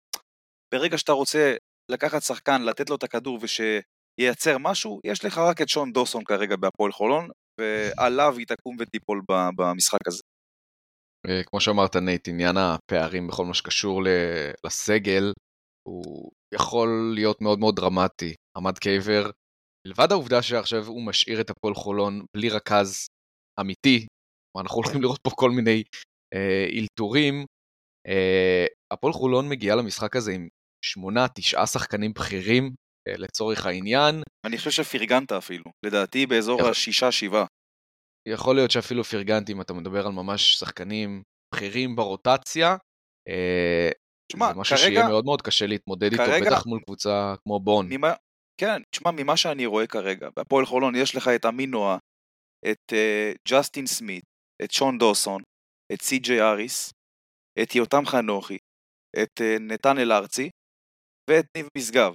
ברגע שאתה רוצה לקחת שחקן, לתת לו את הכדור ושייצר משהו, יש לך רק את שון דוסון כרגע בהפועל חולון, ועליו היא תקום ותיפול במשחק הזה. אה, כמו שאמרת נייט, עניין הפערים בכל מה שקשור לסגל, הוא יכול להיות מאוד מאוד דרמטי. אמד קייבר, מלבד העובדה שעכשיו הוא משאיר את הפועל חולון בלי רכז אמיתי, אנחנו הולכים לראות פה כל מיני אה, אלתורים, אה, הפועל חולון מגיעה למשחק הזה עם שמונה, תשעה שחקנים בכירים, אה, לצורך העניין. אני חושב שפרגנת אפילו, לדעתי באזור יכול... השישה-שבעה. יכול להיות שאפילו פרגנתי אם אתה מדבר על ממש שחקנים בכירים ברוטציה. אה, שמה, זה משהו כרגע, שיהיה מאוד מאוד קשה להתמודד איתו, כרגע, בטח מול קבוצה כמו בון. ממה, כן, תשמע, ממה שאני רואה כרגע, בהפועל חולון יש לך את אמינואה, את uh, ג'סטין סמית, את שון דוסון, את סי.ג'יי אריס, את יותם חנוכי, את uh, נתנאל ארצי ואת ניב משגב.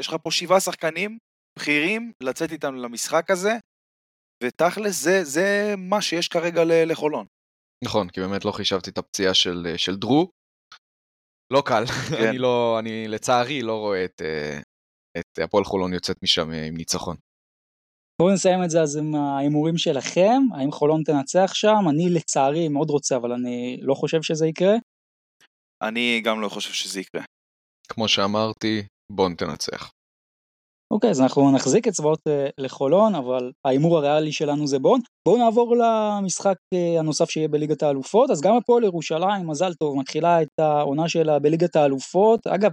יש לך פה שבעה שחקנים בכירים לצאת איתם למשחק הזה, ותכלס זה, זה מה שיש כרגע לחולון. נכון, כי באמת לא חישבתי את הפציעה של, של דרו. לא קל, כן. אני לא, אני לצערי לא רואה את, אה, את הפועל חולון יוצאת משם עם ניצחון. בואו נסיים את זה אז עם ההימורים שלכם, האם חולון תנצח שם? אני לצערי מאוד רוצה, אבל אני לא חושב שזה יקרה. אני גם לא חושב שזה יקרה. כמו שאמרתי, בואו תנצח. אוקיי, אז אנחנו נחזיק אצבעות uh, לחולון, אבל ההימור הריאלי שלנו זה בון. בואו נעבור למשחק uh, הנוסף שיהיה בליגת האלופות, אז גם הפועל ירושלים, מזל טוב, מתחילה את העונה שלה בליגת האלופות. אגב,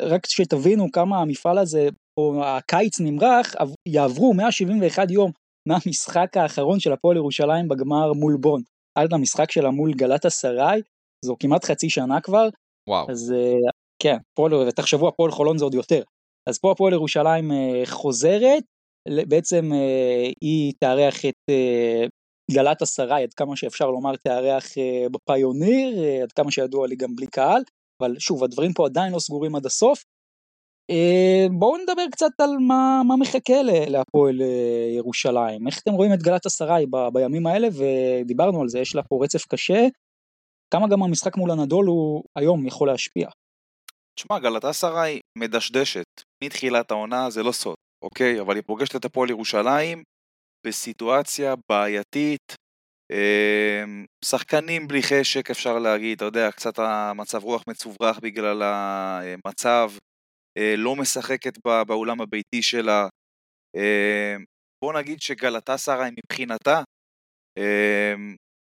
רק שתבינו כמה המפעל הזה, או הקיץ נמרח, יעברו 171 יום מהמשחק האחרון של הפועל ירושלים בגמר מול בון, עד למשחק שלה מול גלת אסריי, זו כמעט חצי שנה כבר. וואו. אז uh, כן, פועל, ותחשבו הפועל חולון זה עוד יותר. אז פה הפועל ירושלים אה, חוזרת, בעצם אה, היא תארח את אה, גלת אסריי, עד כמה שאפשר לומר תארח בפיוניר, עד כמה שידוע לי גם בלי קהל, אבל שוב, הדברים פה עדיין לא סגורים עד הסוף. בואו נדבר קצת על מה, מה מחכה להפועל ירושלים, איך אתם רואים את גלת אסריי ב, בימים האלה, ודיברנו על זה, יש לה פה רצף קשה, כמה גם המשחק מול הנדול הוא היום יכול להשפיע. תשמע, גלתה סראי מדשדשת מתחילת העונה, זה לא סוד, אוקיי? אבל היא פוגשת את הפועל ירושלים בסיטואציה בעייתית, אה, שחקנים בלי חשק אפשר להגיד, אתה יודע, קצת המצב רוח מצוברח בגלל המצב, אה, לא משחקת באולם הביתי שלה. אה, בוא נגיד שגלתה סראי מבחינתה, אה,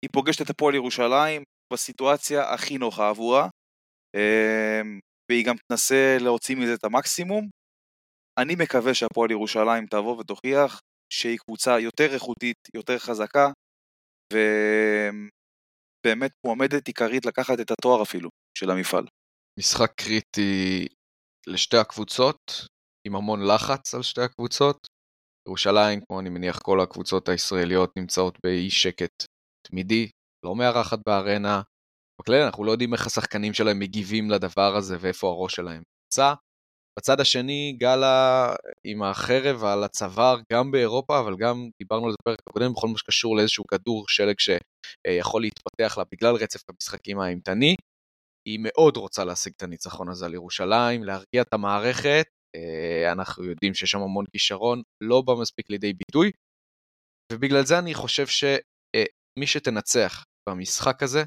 היא פוגשת את הפועל ירושלים בסיטואציה הכי נוחה עבורה. והיא גם תנסה להוציא מזה את המקסימום. אני מקווה שהפועל ירושלים תבוא ותוכיח שהיא קבוצה יותר איכותית, יותר חזקה, ובאמת מועמדת עיקרית לקחת את התואר אפילו של המפעל. משחק קריטי לשתי הקבוצות, עם המון לחץ על שתי הקבוצות. ירושלים, כמו אני מניח כל הקבוצות הישראליות, נמצאות באי שקט תמידי, לא מארחת בארנה, בכלל אנחנו לא יודעים איך השחקנים שלהם מגיבים לדבר הזה ואיפה הראש שלהם נמצא. בצד השני, גלה עם החרב על הצוואר גם באירופה, אבל גם דיברנו על זה בפרק הקודם, בכל מה שקשור לאיזשהו כדור שלג שיכול להתפתח לה בגלל רצף המשחקים האימתני. היא מאוד רוצה להשיג את הניצחון הזה על ירושלים, להרגיע את המערכת. אה, אנחנו יודעים שיש שם המון כישרון, לא בא מספיק לידי ביטוי. ובגלל זה אני חושב שמי שתנצח במשחק הזה,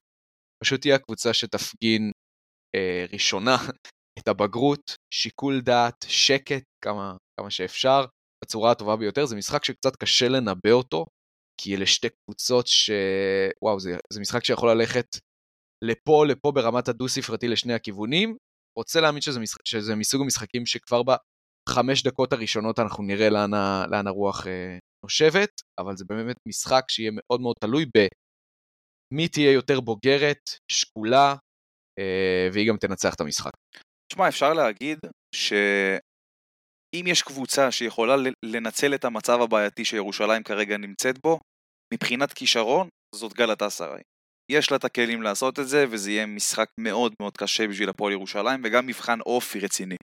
פשוט תהיה הקבוצה שתפגין אה, ראשונה את הבגרות, שיקול דעת, שקט, כמה, כמה שאפשר, בצורה הטובה ביותר. זה משחק שקצת קשה לנבא אותו, כי אלה שתי קבוצות ש... וואו, זה, זה משחק שיכול ללכת לפה, לפה ברמת הדו-ספרתי לשני הכיוונים. רוצה להאמין שזה, משחק, שזה מסוג המשחקים שכבר בחמש דקות הראשונות אנחנו נראה לאן, לאן הרוח אה, נושבת, אבל זה באמת משחק שיהיה מאוד מאוד תלוי ב... מי תהיה יותר בוגרת, שקולה, אה, והיא גם תנצח את המשחק. תשמע, אפשר להגיד שאם יש קבוצה שיכולה לנצל את המצב הבעייתי שירושלים כרגע נמצאת בו, מבחינת כישרון, זאת גלת אסריי. יש לה את הכלים לעשות את זה, וזה יהיה משחק מאוד מאוד קשה בשביל הפועל ירושלים, וגם מבחן אופי רציני.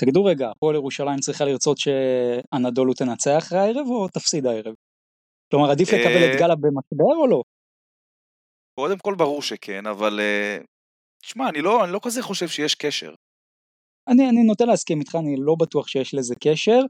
תגידו רגע, הפועל ירושלים צריכה לרצות שאנדולו תנצח הערב או תפסיד הערב? כלומר, עדיף לקבל את אה, גלה במשבר או לא? קודם כל ברור שכן, אבל אה, תשמע, אני לא, אני לא כזה חושב שיש קשר. אני, אני נוטה להסכים איתך, אני לא בטוח שיש לזה קשר.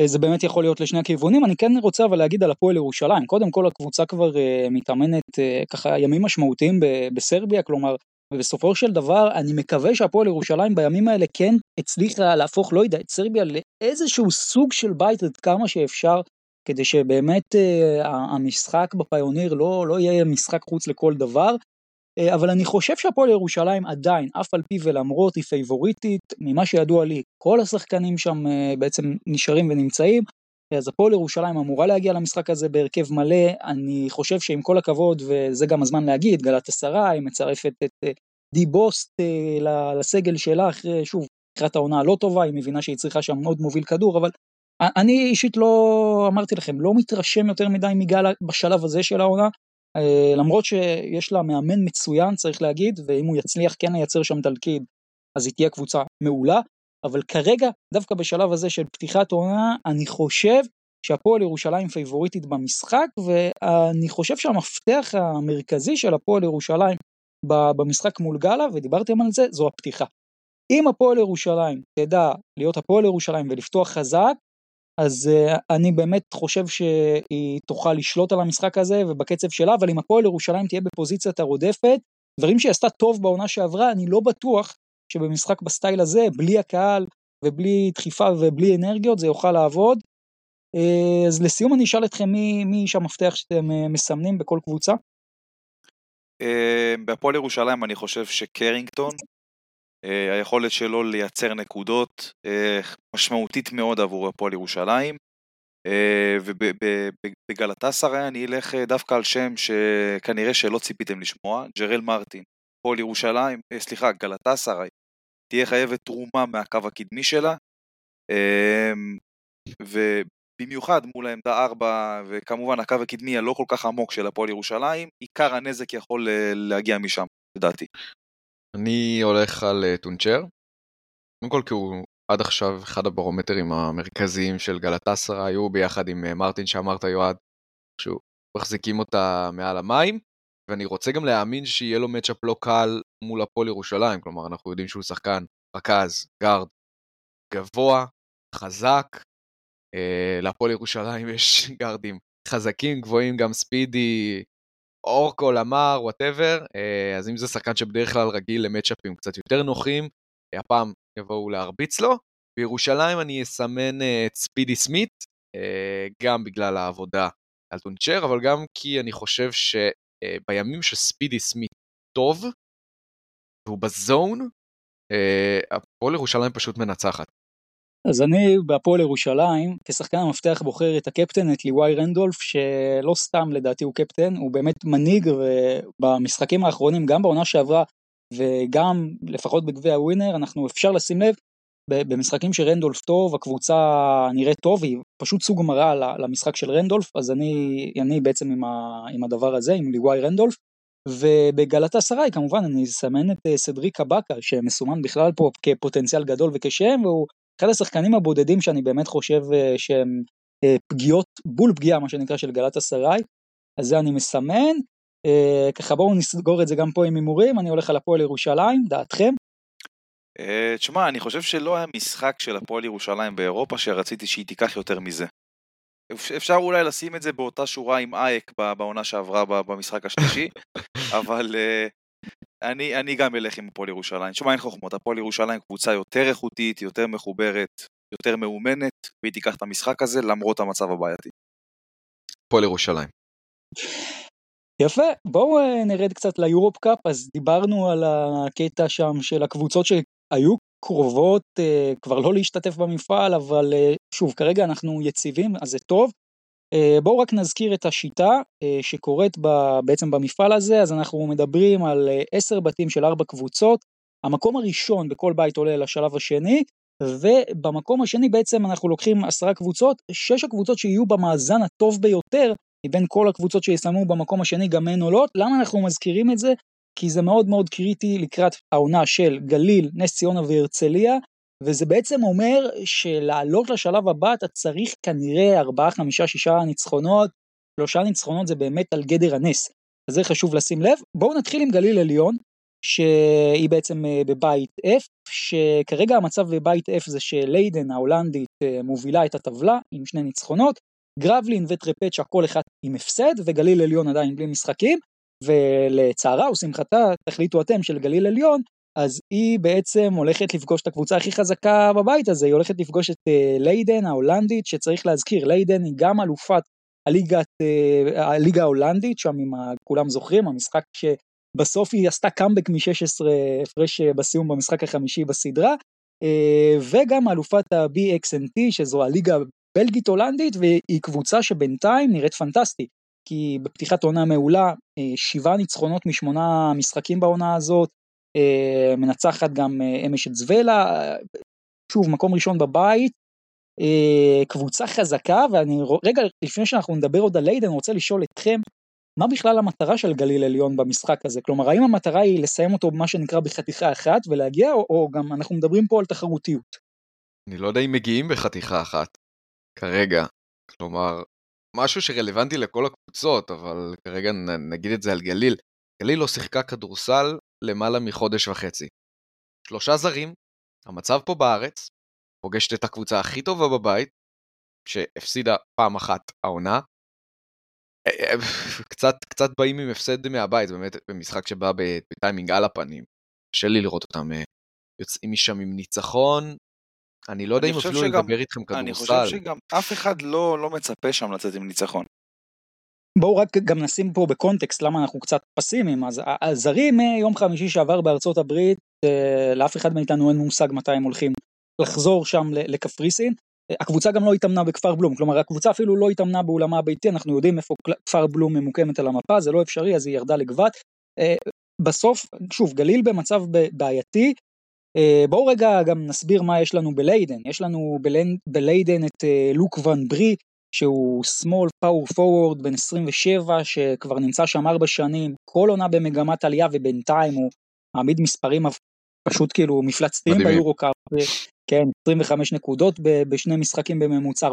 אה, זה באמת יכול להיות לשני הכיוונים. אני כן רוצה אבל להגיד על הפועל ירושלים. קודם כל הקבוצה כבר uh, מתאמנת uh, ככה ימים משמעותיים ב- בסרביה, כלומר, ובסופו של דבר אני מקווה שהפועל ירושלים בימים האלה כן הצליחה להפוך, לא יודע, את סרביה לאיזשהו סוג של בית עד כמה שאפשר כדי שבאמת uh, המשחק בפיוניר לא, לא יהיה משחק חוץ לכל דבר. Uh, אבל אני חושב שהפועל ירושלים עדיין, אף על פי ולמרות היא פייבוריטית, ממה שידוע לי, כל השחקנים שם uh, בעצם נשארים ונמצאים. אז הפועל ירושלים אמורה להגיע למשחק הזה בהרכב מלא, אני חושב שעם כל הכבוד, וזה גם הזמן להגיד, גלת עשרה, היא מצרפת את דיבוסט לסגל שלה אחרי, שוב, לקראת העונה הלא טובה, היא מבינה שהיא צריכה שם עוד מוביל כדור, אבל אני אישית לא, אמרתי לכם, לא מתרשם יותר מדי מגל בשלב הזה של העונה, למרות שיש לה מאמן מצוין, צריך להגיד, ואם הוא יצליח כן לייצר שם תלכיד, אז היא תהיה קבוצה מעולה, אבל כרגע, דווקא בשלב הזה של פתיחת עונה, אני חושב שהפועל ירושלים פייבוריטית במשחק, ואני חושב שהמפתח המרכזי של הפועל ירושלים במשחק מול גאלה, ודיברתם על זה, זו הפתיחה. אם הפועל ירושלים תדע להיות הפועל ירושלים ולפתוח חזק, אז uh, אני באמת חושב שהיא תוכל לשלוט על המשחק הזה ובקצב שלה, אבל אם הפועל ירושלים תהיה בפוזיציית הרודפת, דברים שהיא עשתה טוב בעונה שעברה, אני לא בטוח שבמשחק בסטייל הזה, בלי הקהל ובלי דחיפה ובלי אנרגיות, זה יוכל לעבוד. Uh, אז לסיום אני אשאל אתכם מי, מי איש המפתח שאתם uh, מסמנים בכל קבוצה? בהפועל ירושלים אני חושב שקרינגטון היכולת שלו לייצר נקודות אה, משמעותית מאוד עבור הפועל ירושלים. אה, ובגלטסרי אני אלך דווקא על שם שכנראה שלא ציפיתם לשמוע, ג'רל מרטין. הפועל ירושלים, סליחה, גלטסרי, תהיה חייבת תרומה מהקו הקדמי שלה. ובמיוחד מול העמדה 4, וכמובן הקו הקדמי הלא כל כך עמוק של הפועל ירושלים, עיקר הנזק יכול להגיע משם, לדעתי. אני הולך על אה, טונצ'ר. קודם כל כי הוא עד עכשיו אחד הברומטרים המרכזיים של גלטסרה, היו ביחד עם אה, מרטין שאמרת יועד, שהוא מחזיקים אותה מעל המים, ואני רוצה גם להאמין שיהיה לו מצ'אפ לא קל מול הפועל ירושלים, כלומר אנחנו יודעים שהוא שחקן רכז, גארד, גבוה, חזק, אה, להפועל ירושלים יש גארדים חזקים, גבוהים, גם ספידי, אורקו, למר, whatever, אה, אז אם זה שחקן שבדרך כלל רגיל למצ'אפים קצת יותר נוחים, הפעם יבואו להרביץ לו. בירושלים אני אסמן אה, את ספידי סמית, אה, גם בגלל העבודה על טונצ'ר, אבל גם כי אני חושב שבימים שספידי סמית טוב, והוא ב zone, הפועל ירושלים פשוט מנצחת. אז אני בהפועל ירושלים, כשחקן המפתח בוחר את הקפטן, את ליוואי רנדולף, שלא סתם לדעתי הוא קפטן, הוא באמת מנהיג, ובמשחקים האחרונים, גם בעונה שעברה, וגם לפחות בגביע הווינר, אנחנו אפשר לשים לב, במשחקים שרנדולף טוב, הקבוצה נראית טוב, היא פשוט סוג מראה למשחק של רנדולף, אז אני, אני בעצם עם, ה, עם הדבר הזה, עם ליוואי רנדולף. ובגלתה סראי כמובן אני אסמן את אה, סדריק קבקה שמסומן בכלל פה כפוטנציאל גדול וכשם והוא אחד השחקנים הבודדים שאני באמת חושב אה, שהם אה, פגיעות, בול פגיעה מה שנקרא של גלת אסריי, אז זה אני מסמן. אה, ככה בואו נסגור את זה גם פה עם הימורים, אני הולך על הפועל ירושלים, דעתכם? תשמע, אני חושב שלא היה משחק של הפועל ירושלים באירופה שרציתי שהיא תיקח יותר מזה. אפשר אולי לשים את זה באותה שורה עם אייק בעונה שעברה במשחק השלישי, אבל אני, אני גם אלך עם הפועל ירושלים. תשמע, אין חוכמות, הפועל ירושלים קבוצה יותר איכותית, יותר מחוברת, יותר מאומנת, והיא תיקח את המשחק הזה למרות המצב הבעייתי. הפועל ירושלים. יפה, בואו אה, נרד קצת ליורופ קאפ, אז דיברנו על הקטע שם של הקבוצות שהיו קרובות אה, כבר לא להשתתף במפעל, אבל אה, שוב, כרגע אנחנו יציבים, אז זה טוב. אה, בואו רק נזכיר את השיטה אה, שקורית בעצם במפעל הזה, אז אנחנו מדברים על אה, עשר בתים של ארבע קבוצות, המקום הראשון בכל בית עולה לשלב השני, ובמקום השני בעצם אנחנו לוקחים עשרה קבוצות, שש הקבוצות שיהיו במאזן הטוב ביותר מבין כל הקבוצות שיסיימו במקום השני גם הן עולות. למה אנחנו מזכירים את זה? כי זה מאוד מאוד קריטי לקראת העונה של גליל, נס ציונה והרצליה, וזה בעצם אומר שלעלות לשלב הבא אתה צריך כנראה 4, 5, 6 ניצחונות, שלושה ניצחונות זה באמת על גדר הנס. אז זה חשוב לשים לב. בואו נתחיל עם גליל עליון, שהיא בעצם אה, בבית F, שכרגע המצב בבית F זה שליידן ההולנדית אה, מובילה את הטבלה עם שני ניצחונות, גרבלין וטרפצ'ה כל אחד עם הפסד, וגליל עליון עדיין בלי משחקים, ולצערה ושמחתה, תחליטו אתם של גליל עליון, אז היא בעצם הולכת לפגוש את הקבוצה הכי חזקה בבית הזה, היא הולכת לפגוש את uh, ליידן ההולנדית, שצריך להזכיר, ליידן היא גם אלופת הליגת, uh, הליגה ההולנדית, שם אם כולם זוכרים, המשחק שבסוף היא עשתה קאמבק מ-16 הפרש אה, בסיום במשחק החמישי בסדרה, וגם אלופת ה-BXNT, שזו הליגה הבלגית הולנדית, והיא קבוצה שבינתיים נראית פנטסטית. כי בפתיחת עונה מעולה, שבעה ניצחונות משמונה משחקים בעונה הזאת, מנצחת גם אמש את זוולה, שוב מקום ראשון בבית, קבוצה חזקה ואני רגע לפני שאנחנו נדבר עוד על ליידן רוצה לשאול אתכם מה בכלל המטרה של גליל עליון במשחק הזה? כלומר האם המטרה היא לסיים אותו במה שנקרא בחתיכה אחת ולהגיע או, או גם אנחנו מדברים פה על תחרותיות. אני לא יודע אם מגיעים בחתיכה אחת כרגע. כלומר משהו שרלוונטי לכל הקבוצות אבל כרגע נגיד את זה על גליל גליל לא שיחקה כדורסל למעלה מחודש וחצי. שלושה זרים המצב פה בארץ פוגשת את הקבוצה הכי טובה בבית, שהפסידה פעם אחת העונה. אה, אה, קצת, קצת באים עם הפסד מהבית, באמת במשחק שבא בטיימינג על הפנים. קשה לי לראות אותם אה, יוצאים משם עם ניצחון. אני לא יודע אם אפילו שגם, לדבר איתכם כדורסל. אני חושב שגם אף אחד לא, לא מצפה שם לצאת עם ניצחון. בואו רק גם נשים פה בקונטקסט למה אנחנו קצת פסימיים, אז הזרים יום חמישי שעבר בארצות הברית, לאף אחד מאיתנו אין מושג מתי הם הולכים לחזור שם לקפריסין. הקבוצה גם לא התאמנה בכפר בלום, כלומר הקבוצה אפילו לא התאמנה באולמה הביתי, אנחנו יודעים איפה כפר בלום ממוקמת על המפה, זה לא אפשרי, אז היא ירדה לגבת. אה, בסוף, שוב, גליל במצב בעייתי, אה, בואו רגע גם נסביר מה יש לנו בליידן. יש לנו בליידן את אה, לוק ון ברי, שהוא small power forward בן 27, שכבר נמצא שם ארבע שנים, כל עונה במגמת עלייה ובינתיים הוא מעמיד מספרים פשוט כאילו מפלצתיים ביורו-קאפ, כן, 25 נקודות בשני משחקים בממוצע, 47%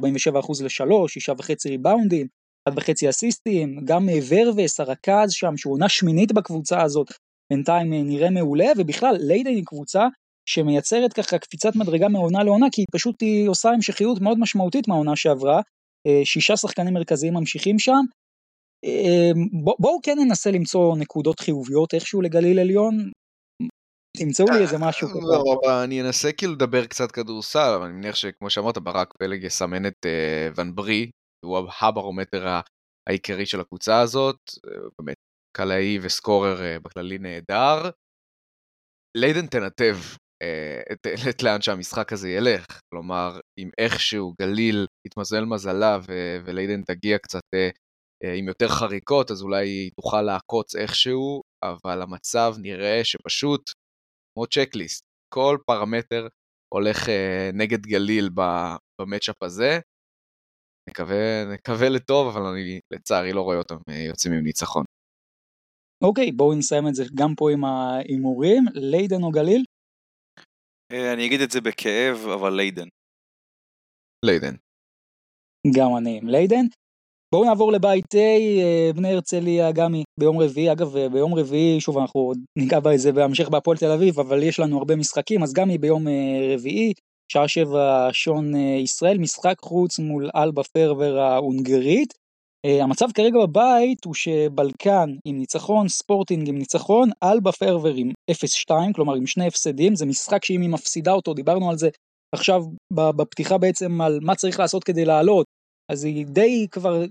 ל-3, 6.5 ריבאונדים, 1.5 אסיסטים, גם ורווס, הרכז שם, שהוא עונה שמינית בקבוצה הזאת, בינתיים אה, נראה מעולה, ובכלל ליידן היא קבוצה שמייצרת ככה קפיצת מדרגה מעונה לעונה, כי היא פשוט היא עושה המשכיות מאוד משמעותית מהעונה שעברה, שישה שחקנים מרכזיים ממשיכים שם. בואו כן ננסה למצוא נקודות חיוביות איכשהו לגליל עליון, תמצאו לי איזה משהו כזה. לא, אני אנסה כאילו לדבר קצת כדורסל, אבל אני מניח שכמו שאמרת, ברק פלג יסמן את אה, ון ברי, הוא הברומטר העיקרי של הקבוצה הזאת, אה, באמת קלעי וסקורר אה, בכללי נהדר. ליידן תנתב את לאן שהמשחק הזה ילך, כלומר, אם איכשהו גליל יתמזל מזלה וליידן תגיע קצת עם יותר חריקות, אז אולי היא תוכל לעקוץ איכשהו, אבל המצב נראה שפשוט כמו checklist, כל פרמטר הולך אה, נגד גליל ב matchup הזה. נקווה, נקווה לטוב, אבל אני לצערי לא רואה אותם אה, יוצאים עם ניצחון. אוקיי, okay, בואו נסיים את זה גם פה עם ההימורים. ליידן או גליל? אה, אני אגיד את זה בכאב, אבל ליידן. ליידן. גם אני עם ליידן. בואו נעבור לבית A, אה, בני הרצליה גם היא ביום רביעי, אגב אה, ביום רביעי, שוב אנחנו ניגע בזה בהמשך בהפועל תל אביב, אבל יש לנו הרבה משחקים, אז גם היא ביום אה, רביעי, שעה שבע שעון ישראל, משחק חוץ מול אלבה פהרוואר ההונגרית. המצב כרגע בבית הוא שבלקן עם ניצחון, ספורטינג עם ניצחון, אלבה פהרוואר עם 0-2, כלומר עם שני הפסדים, זה משחק שאם היא מפסידה אותו, דיברנו על זה עכשיו בפתיחה בעצם על מה צריך לעשות כדי לעלות, אז היא די כבר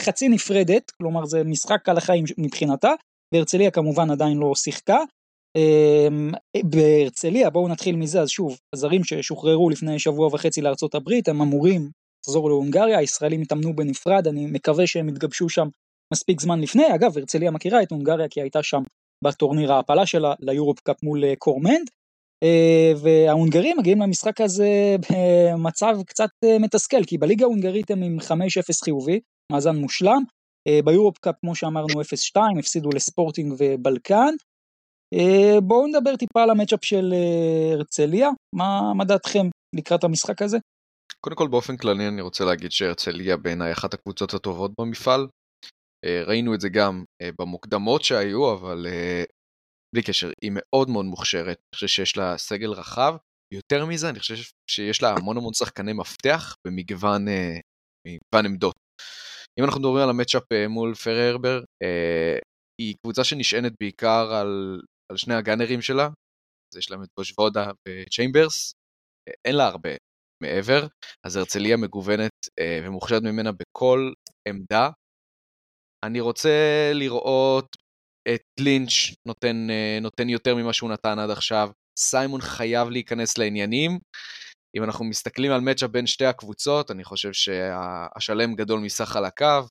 חצי נפרדת, כלומר זה משחק על החיים מבחינתה, בהרצליה כמובן עדיין לא שיחקה. אמ, בהרצליה, בואו נתחיל מזה, אז שוב, הזרים ששוחררו לפני שבוע וחצי לארצות הברית, הם אמורים לחזור להונגריה, הישראלים התאמנו בנפרד, אני מקווה שהם יתגבשו שם מספיק זמן לפני. אגב, הרצליה מכירה את הונגריה כי הייתה שם בטורניר ההעפלה שלה ליורופ קאפ מול אה, קורמנד. אה, וההונגרים מגיעים למשחק הזה במצב קצת אה, מתסכל, כי בליגה ההונגרית הם עם 5-0 חיובי, מאזן מושלם. ביורופ קאפ כמו שאמרנו 0-2 הפסידו לספורטינג ובלקן. בואו נדבר טיפה על המצ'אפ של הרצליה, מה, מה דעתכם לקראת המשחק הזה? קודם כל באופן כללי אני רוצה להגיד שהרצליה בעיניי אחת הקבוצות הטובות במפעל. ראינו את זה גם במוקדמות שהיו, אבל בלי קשר, היא מאוד מאוד מוכשרת, אני חושב שיש לה סגל רחב. יותר מזה, אני חושב שיש לה המון המון שחקני מפתח במגוון עמדות. אם אנחנו מדברים על המצ'אפ אה, מול פררבר, אה, היא קבוצה שנשענת בעיקר על, על שני הגאנרים שלה, אז יש להם את בושוודה וצ'יימברס, אה, אין לה הרבה מעבר, אז הרצליה מגוונת אה, ומוכשרת ממנה בכל עמדה. אני רוצה לראות את לינץ' נותן, אה, נותן יותר ממה שהוא נתן עד עכשיו, סיימון חייב להיכנס לעניינים. אם אנחנו מסתכלים על מצ'אפ בין שתי הקבוצות, אני חושב שהשלם גדול מסך על הקו,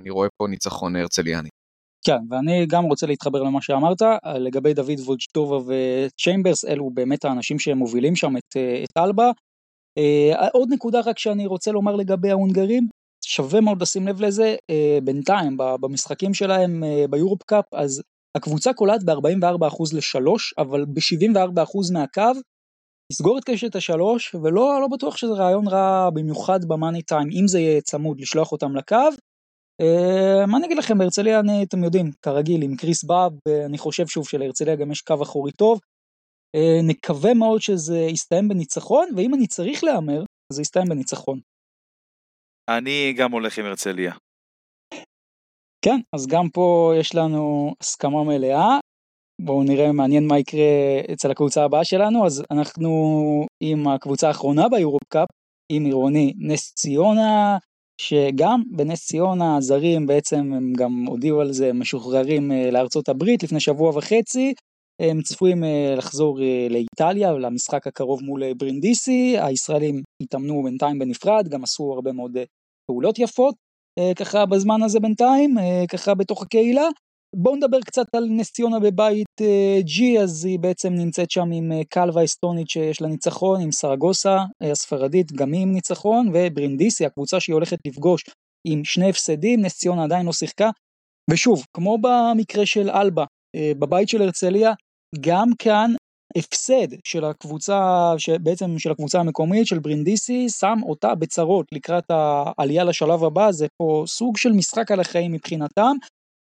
אני רואה פה ניצחון הרצליאני. כן, ואני גם רוצה להתחבר למה שאמרת, לגבי דוד וולג'טובה וצ'יימברס, אלו באמת האנשים שמובילים שם את, את אלבה. עוד נקודה רק שאני רוצה לומר לגבי ההונגרים, שווה מאוד לשים לב לזה, בינתיים במשחקים שלהם ביורופ קאפ, אז הקבוצה קולעת ב-44% ל-3, אבל ב-74% מהקו, לסגור את קשת השלוש, ולא לא בטוח שזה רעיון רע במיוחד במאני טיים, אם זה יהיה צמוד, לשלוח אותם לקו. מה אני אגיד לכם, בהרצליה אתם יודעים, כרגיל, עם קריס באב, אני חושב שוב שלהרצליה גם יש קו אחורי טוב. Uh, נקווה מאוד שזה יסתיים בניצחון, ואם אני צריך להמר, זה יסתיים בניצחון. אני גם הולך עם הרצליה. כן, אז גם פה יש לנו הסכמה מלאה. בואו נראה, מעניין מה יקרה אצל הקבוצה הבאה שלנו, אז אנחנו עם הקבוצה האחרונה ביורופ קאפ, עם עירוני נס ציונה, שגם בנס ציונה הזרים בעצם הם גם הודיעו על זה משוחררים אה, לארצות הברית לפני שבוע וחצי, הם צפויים אה, לחזור אה, לאיטליה למשחק הקרוב מול ברינדיסי, הישראלים התאמנו בינתיים בנפרד, גם עשו הרבה מאוד פעולות יפות ככה בזמן הזה בינתיים, ככה בתוך הקהילה. בואו נדבר קצת על נס ציונה בבית G, אז היא בעצם נמצאת שם עם קלווה אסטונית שיש לה ניצחון, עם סרגוסה הספרדית גם היא עם ניצחון, וברינדיסי, הקבוצה שהיא הולכת לפגוש עם שני הפסדים, נס ציונה עדיין לא שיחקה. ושוב, כמו במקרה של אלבה, בבית של הרצליה, גם כאן הפסד של הקבוצה, בעצם של הקבוצה המקומית של ברינדיסי, שם אותה בצרות לקראת העלייה לשלב הבא, זה פה סוג של משחק על החיים מבחינתם.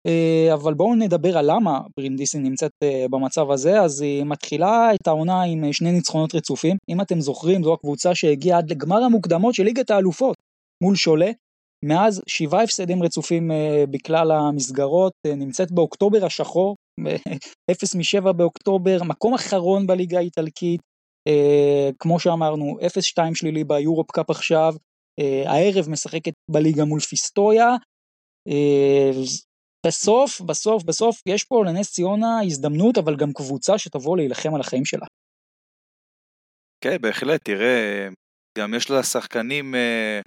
אה, אבל בואו נדבר על למה ברינדיסי נמצאת אה, במצב הזה, אז היא מתחילה את העונה עם אה, שני ניצחונות רצופים. אם אתם זוכרים, זו הקבוצה שהגיעה עד לגמר המוקדמות של ליגת האלופות מול שולה. מאז שבעה הפסדים רצופים בכלל המסגרות, נמצאת באוקטובר השחור, 0 מ-7 באוקטובר, מקום אחרון בליגה האיטלקית, כמו שאמרנו, 0-2 שלילי ביורופ קאפ עכשיו, הערב משחקת בליגה מול פיסטויה, בסוף, בסוף, בסוף יש פה לנס ציונה הזדמנות, אבל גם קבוצה שתבוא להילחם על החיים שלה. כן, בהחלט, תראה, גם יש לה שחקנים אה,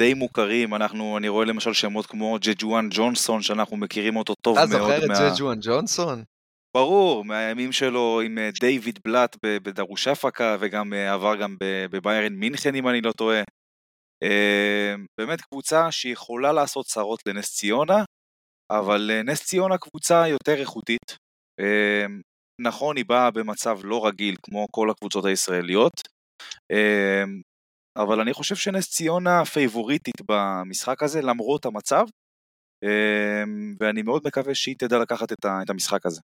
די מוכרים, אנחנו, אני רואה למשל שמות כמו ג'ג'ואן ג'ונסון, שאנחנו מכירים אותו טוב מאוד. אתה זוכר את מה... ג'ג'ואן ג'ונסון? ברור, מהימים שלו עם אה, דיוויד בלאט בדרושפקה, וגם אה, עבר גם בביירן מינכן, אם אני לא טועה. באמת קבוצה שיכולה לעשות צרות לנס ציונה, אבל אה, נס ציונה קבוצה יותר איכותית. נכון, היא באה במצב לא רגיל כמו כל הקבוצות הישראליות, אבל אני חושב שנס ציונה פייבוריטית במשחק הזה למרות המצב, אמ, ואני מאוד מקווה שהיא תדע לקחת את המשחק הזה.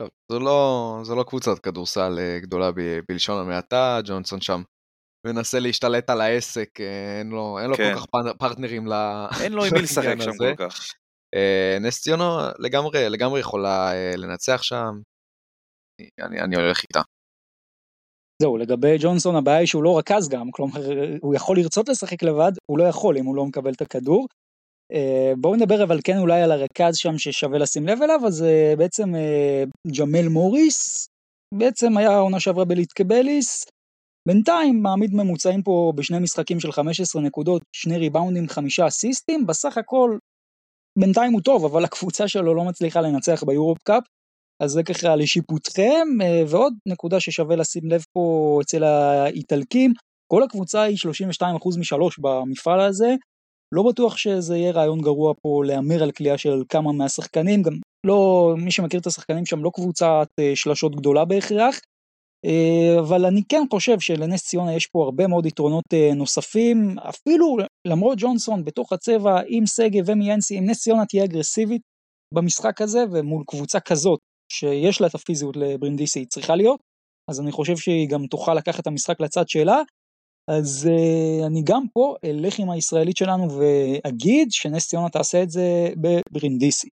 טוב, זו לא, זו לא קבוצת כדורסל אה, גדולה ב, בלשון המעטה, ג'ונסון שם מנסה להשתלט על העסק, אה, אין לו, אין לו כן. כל כך פרטנרים ל... אין לו עם מי לשחק שם כל כך. אה, נס ציונה לגמרי, לגמרי יכולה אה, לנצח שם, אני, אני הולך איתה. זהו, לגבי ג'ונסון הבעיה היא שהוא לא רכז גם, כלומר הוא יכול לרצות לשחק לבד, הוא לא יכול אם הוא לא מקבל את הכדור. אה, בואו נדבר אבל כן אולי על הרכז שם ששווה לשים לב אליו, אז בעצם ג'מל מוריס, בעצם היה עונה שעברה בליטקבליס, בינתיים מעמיד ממוצעים פה בשני משחקים של 15 נקודות, שני ריבאונדים, חמישה אסיסטים, בסך הכל בינתיים הוא טוב, אבל הקבוצה שלו לא מצליחה לנצח ביורופ קאפ, אז זה ככה לשיפוטכם, אה, ועוד נקודה ששווה לשים לב פה אצל האיטלקים, כל הקבוצה היא 32% משלוש במפעל הזה, לא בטוח שזה יהיה רעיון גרוע פה להמר על כליאה של כמה מהשחקנים, גם לא, מי שמכיר את השחקנים שם לא קבוצת אה, שלשות גדולה בהכרח, אה, אבל אני כן חושב שלנס ציונה יש פה הרבה מאוד יתרונות נוספים, אפילו למרות ג'ונסון בתוך הצבע עם שגב ומיאנסי, אם נס ציונה תהיה אגרסיבית במשחק הזה ומול קבוצה כזאת שיש לה את הפיזיות לברינדיסי היא צריכה להיות, אז אני חושב שהיא גם תוכל לקחת את המשחק לצד שלה, אז uh, אני גם פה אלך עם הישראלית שלנו ואגיד שנס ציונה תעשה את זה בברינדיסי.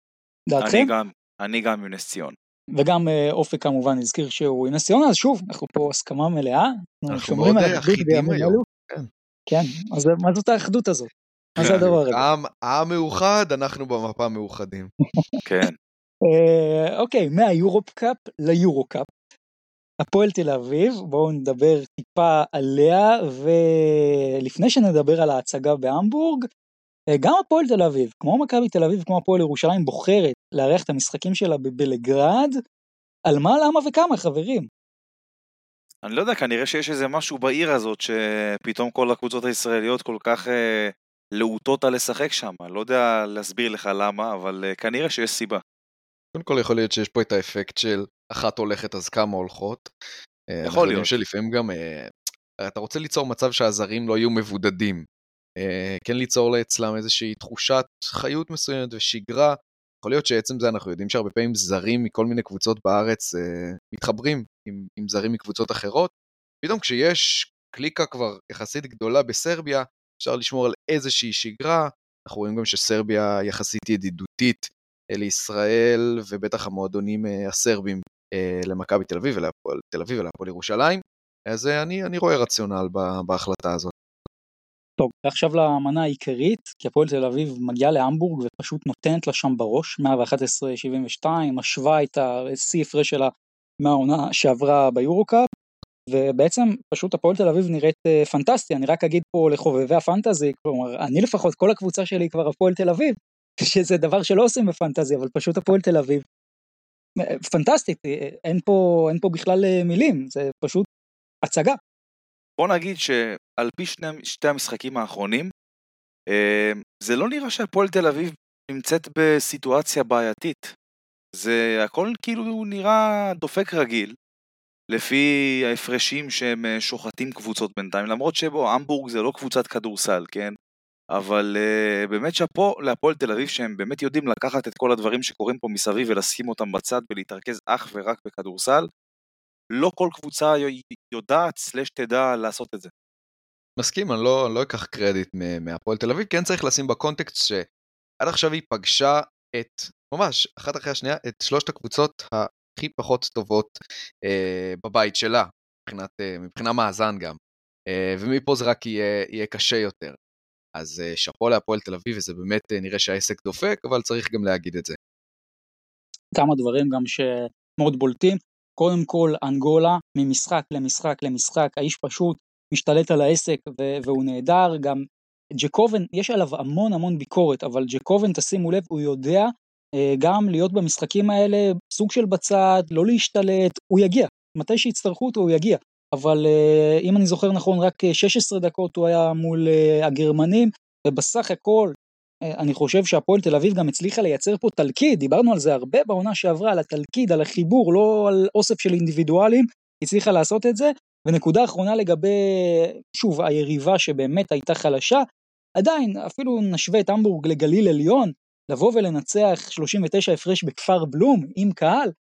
דעתכם? אני גם, אני גם עם נס ציונה. וגם אה, אופק כמובן הזכיר שהוא עם נס ציונה, אז שוב, אנחנו פה הסכמה מלאה. אנחנו שומרים על האחדות בימים אלו. כן. כן, אז מה זאת האחדות הזאת? מה זה הדבר הזה? העם מאוחד, אנחנו במפה מאוחדים. כן. אה, אוקיי, מהיורופ קאפ ליורו קאפ. הפועל תל אביב, בואו נדבר טיפה עליה, ולפני שנדבר על ההצגה בהמבורג, גם הפועל תל אביב, כמו מכבי תל אביב, כמו הפועל ירושלים, בוחרת לארח את המשחקים שלה בבלגרד, על מה, למה וכמה, חברים? אני לא יודע, כנראה שיש איזה משהו בעיר הזאת, שפתאום כל הקבוצות הישראליות כל כך אה, להוטות על לשחק שם. אני לא יודע להסביר לך למה, אבל אה, כנראה שיש סיבה. קודם כל יכול להיות שיש פה את האפקט של אחת הולכת אז כמה הולכות. אה, יכול להיות. שלפעמים גם, אה, אתה רוצה ליצור מצב שהזרים לא יהיו מבודדים. אה, כן ליצור אצלם איזושהי תחושת חיות מסוימת ושגרה. יכול להיות שעצם זה אנחנו יודעים שהרבה פעמים זרים מכל מיני קבוצות בארץ מתחברים עם, עם זרים מקבוצות אחרות. פתאום כשיש קליקה כבר יחסית גדולה בסרביה, אפשר לשמור על איזושהי שגרה. אנחנו רואים גם שסרביה יחסית ידידותית לישראל, ובטח המועדונים אה, הסרבים אה, למכבי תל אביב ולהפועל תל אביב ולהפועל ירושלים. אז אה, אני, אני רואה רציונל בהחלטה הזאת. טוב, עכשיו למנה העיקרית, כי הפועל תל אביב מגיעה להמבורג ופשוט נותנת לה שם בראש, 111-72, משווה את השיא הפרש שלה מהעונה שעברה ביורו-קאפ, ובעצם פשוט הפועל תל אביב נראית פנטסטי, אני רק אגיד פה לחובבי הפנטזי, כלומר, אני לפחות, כל הקבוצה שלי כבר הפועל תל אביב, שזה דבר שלא עושים בפנטזי, אבל פשוט הפועל תל אביב. אה, פנטסטית, אה, אין פה, אין פה בכלל מילים, זה פשוט הצגה. בוא נגיד שעל פי שני, שתי המשחקים האחרונים, אה, זה לא נראה שהפועל תל אביב נמצאת בסיטואציה בעייתית. זה הכל כאילו נראה דופק רגיל, לפי ההפרשים שהם אה, שוחטים קבוצות בינתיים, למרות שבו, המבורג זה לא קבוצת כדורסל, כן? אבל uh, באמת שאפו להפועל תל אביב שהם באמת יודעים לקחת את כל הדברים שקורים פה מסביב ולשים אותם בצד ולהתרכז אך ורק בכדורסל. לא כל קבוצה יודעת סלש תדע לעשות את זה. מסכים, אני לא, לא אקח קרדיט מהפועל תל אביב, כן צריך לשים בקונטקסט שעד עכשיו היא פגשה את, ממש, אחת אחרי השנייה, את שלושת הקבוצות הכי פחות טובות אה, בבית שלה, מבחינת, אה, מבחינה מאזן גם. אה, ומפה זה רק יהיה, יהיה קשה יותר. אז אה, שאפו להפועל תל אביב, וזה באמת אה, נראה שהעסק דופק, אבל צריך גם להגיד את זה. כמה דברים גם שמאוד בולטים. קודם כל אנגולה ממשחק למשחק למשחק, האיש פשוט משתלט על העסק והוא נהדר, גם ג'קובן, יש עליו המון המון ביקורת, אבל ג'קובן, תשימו לב, הוא יודע אה, גם להיות במשחקים האלה סוג של בצד, לא להשתלט, הוא יגיע, מתי שיצטרכו אותו הוא יגיע, אבל אה, אם אני זוכר נכון, רק 16 דקות הוא היה מול אה, הגרמנים, ובסך הכל אה, אני חושב שהפועל תל אביב גם הצליחה לייצר פה תלכיד, דיברנו על זה הרבה בעונה שעברה, על התלכיד, על החיבור, לא על אוסף של אינדיבידואלים, הצליחה לעשות את זה. ונקודה אחרונה לגבי, שוב, היריבה שבאמת הייתה חלשה, עדיין, אפילו נשווה את המבורג לגליל עליון, לבוא ולנצח 39 הפרש בכפר בלום עם קהל, אה,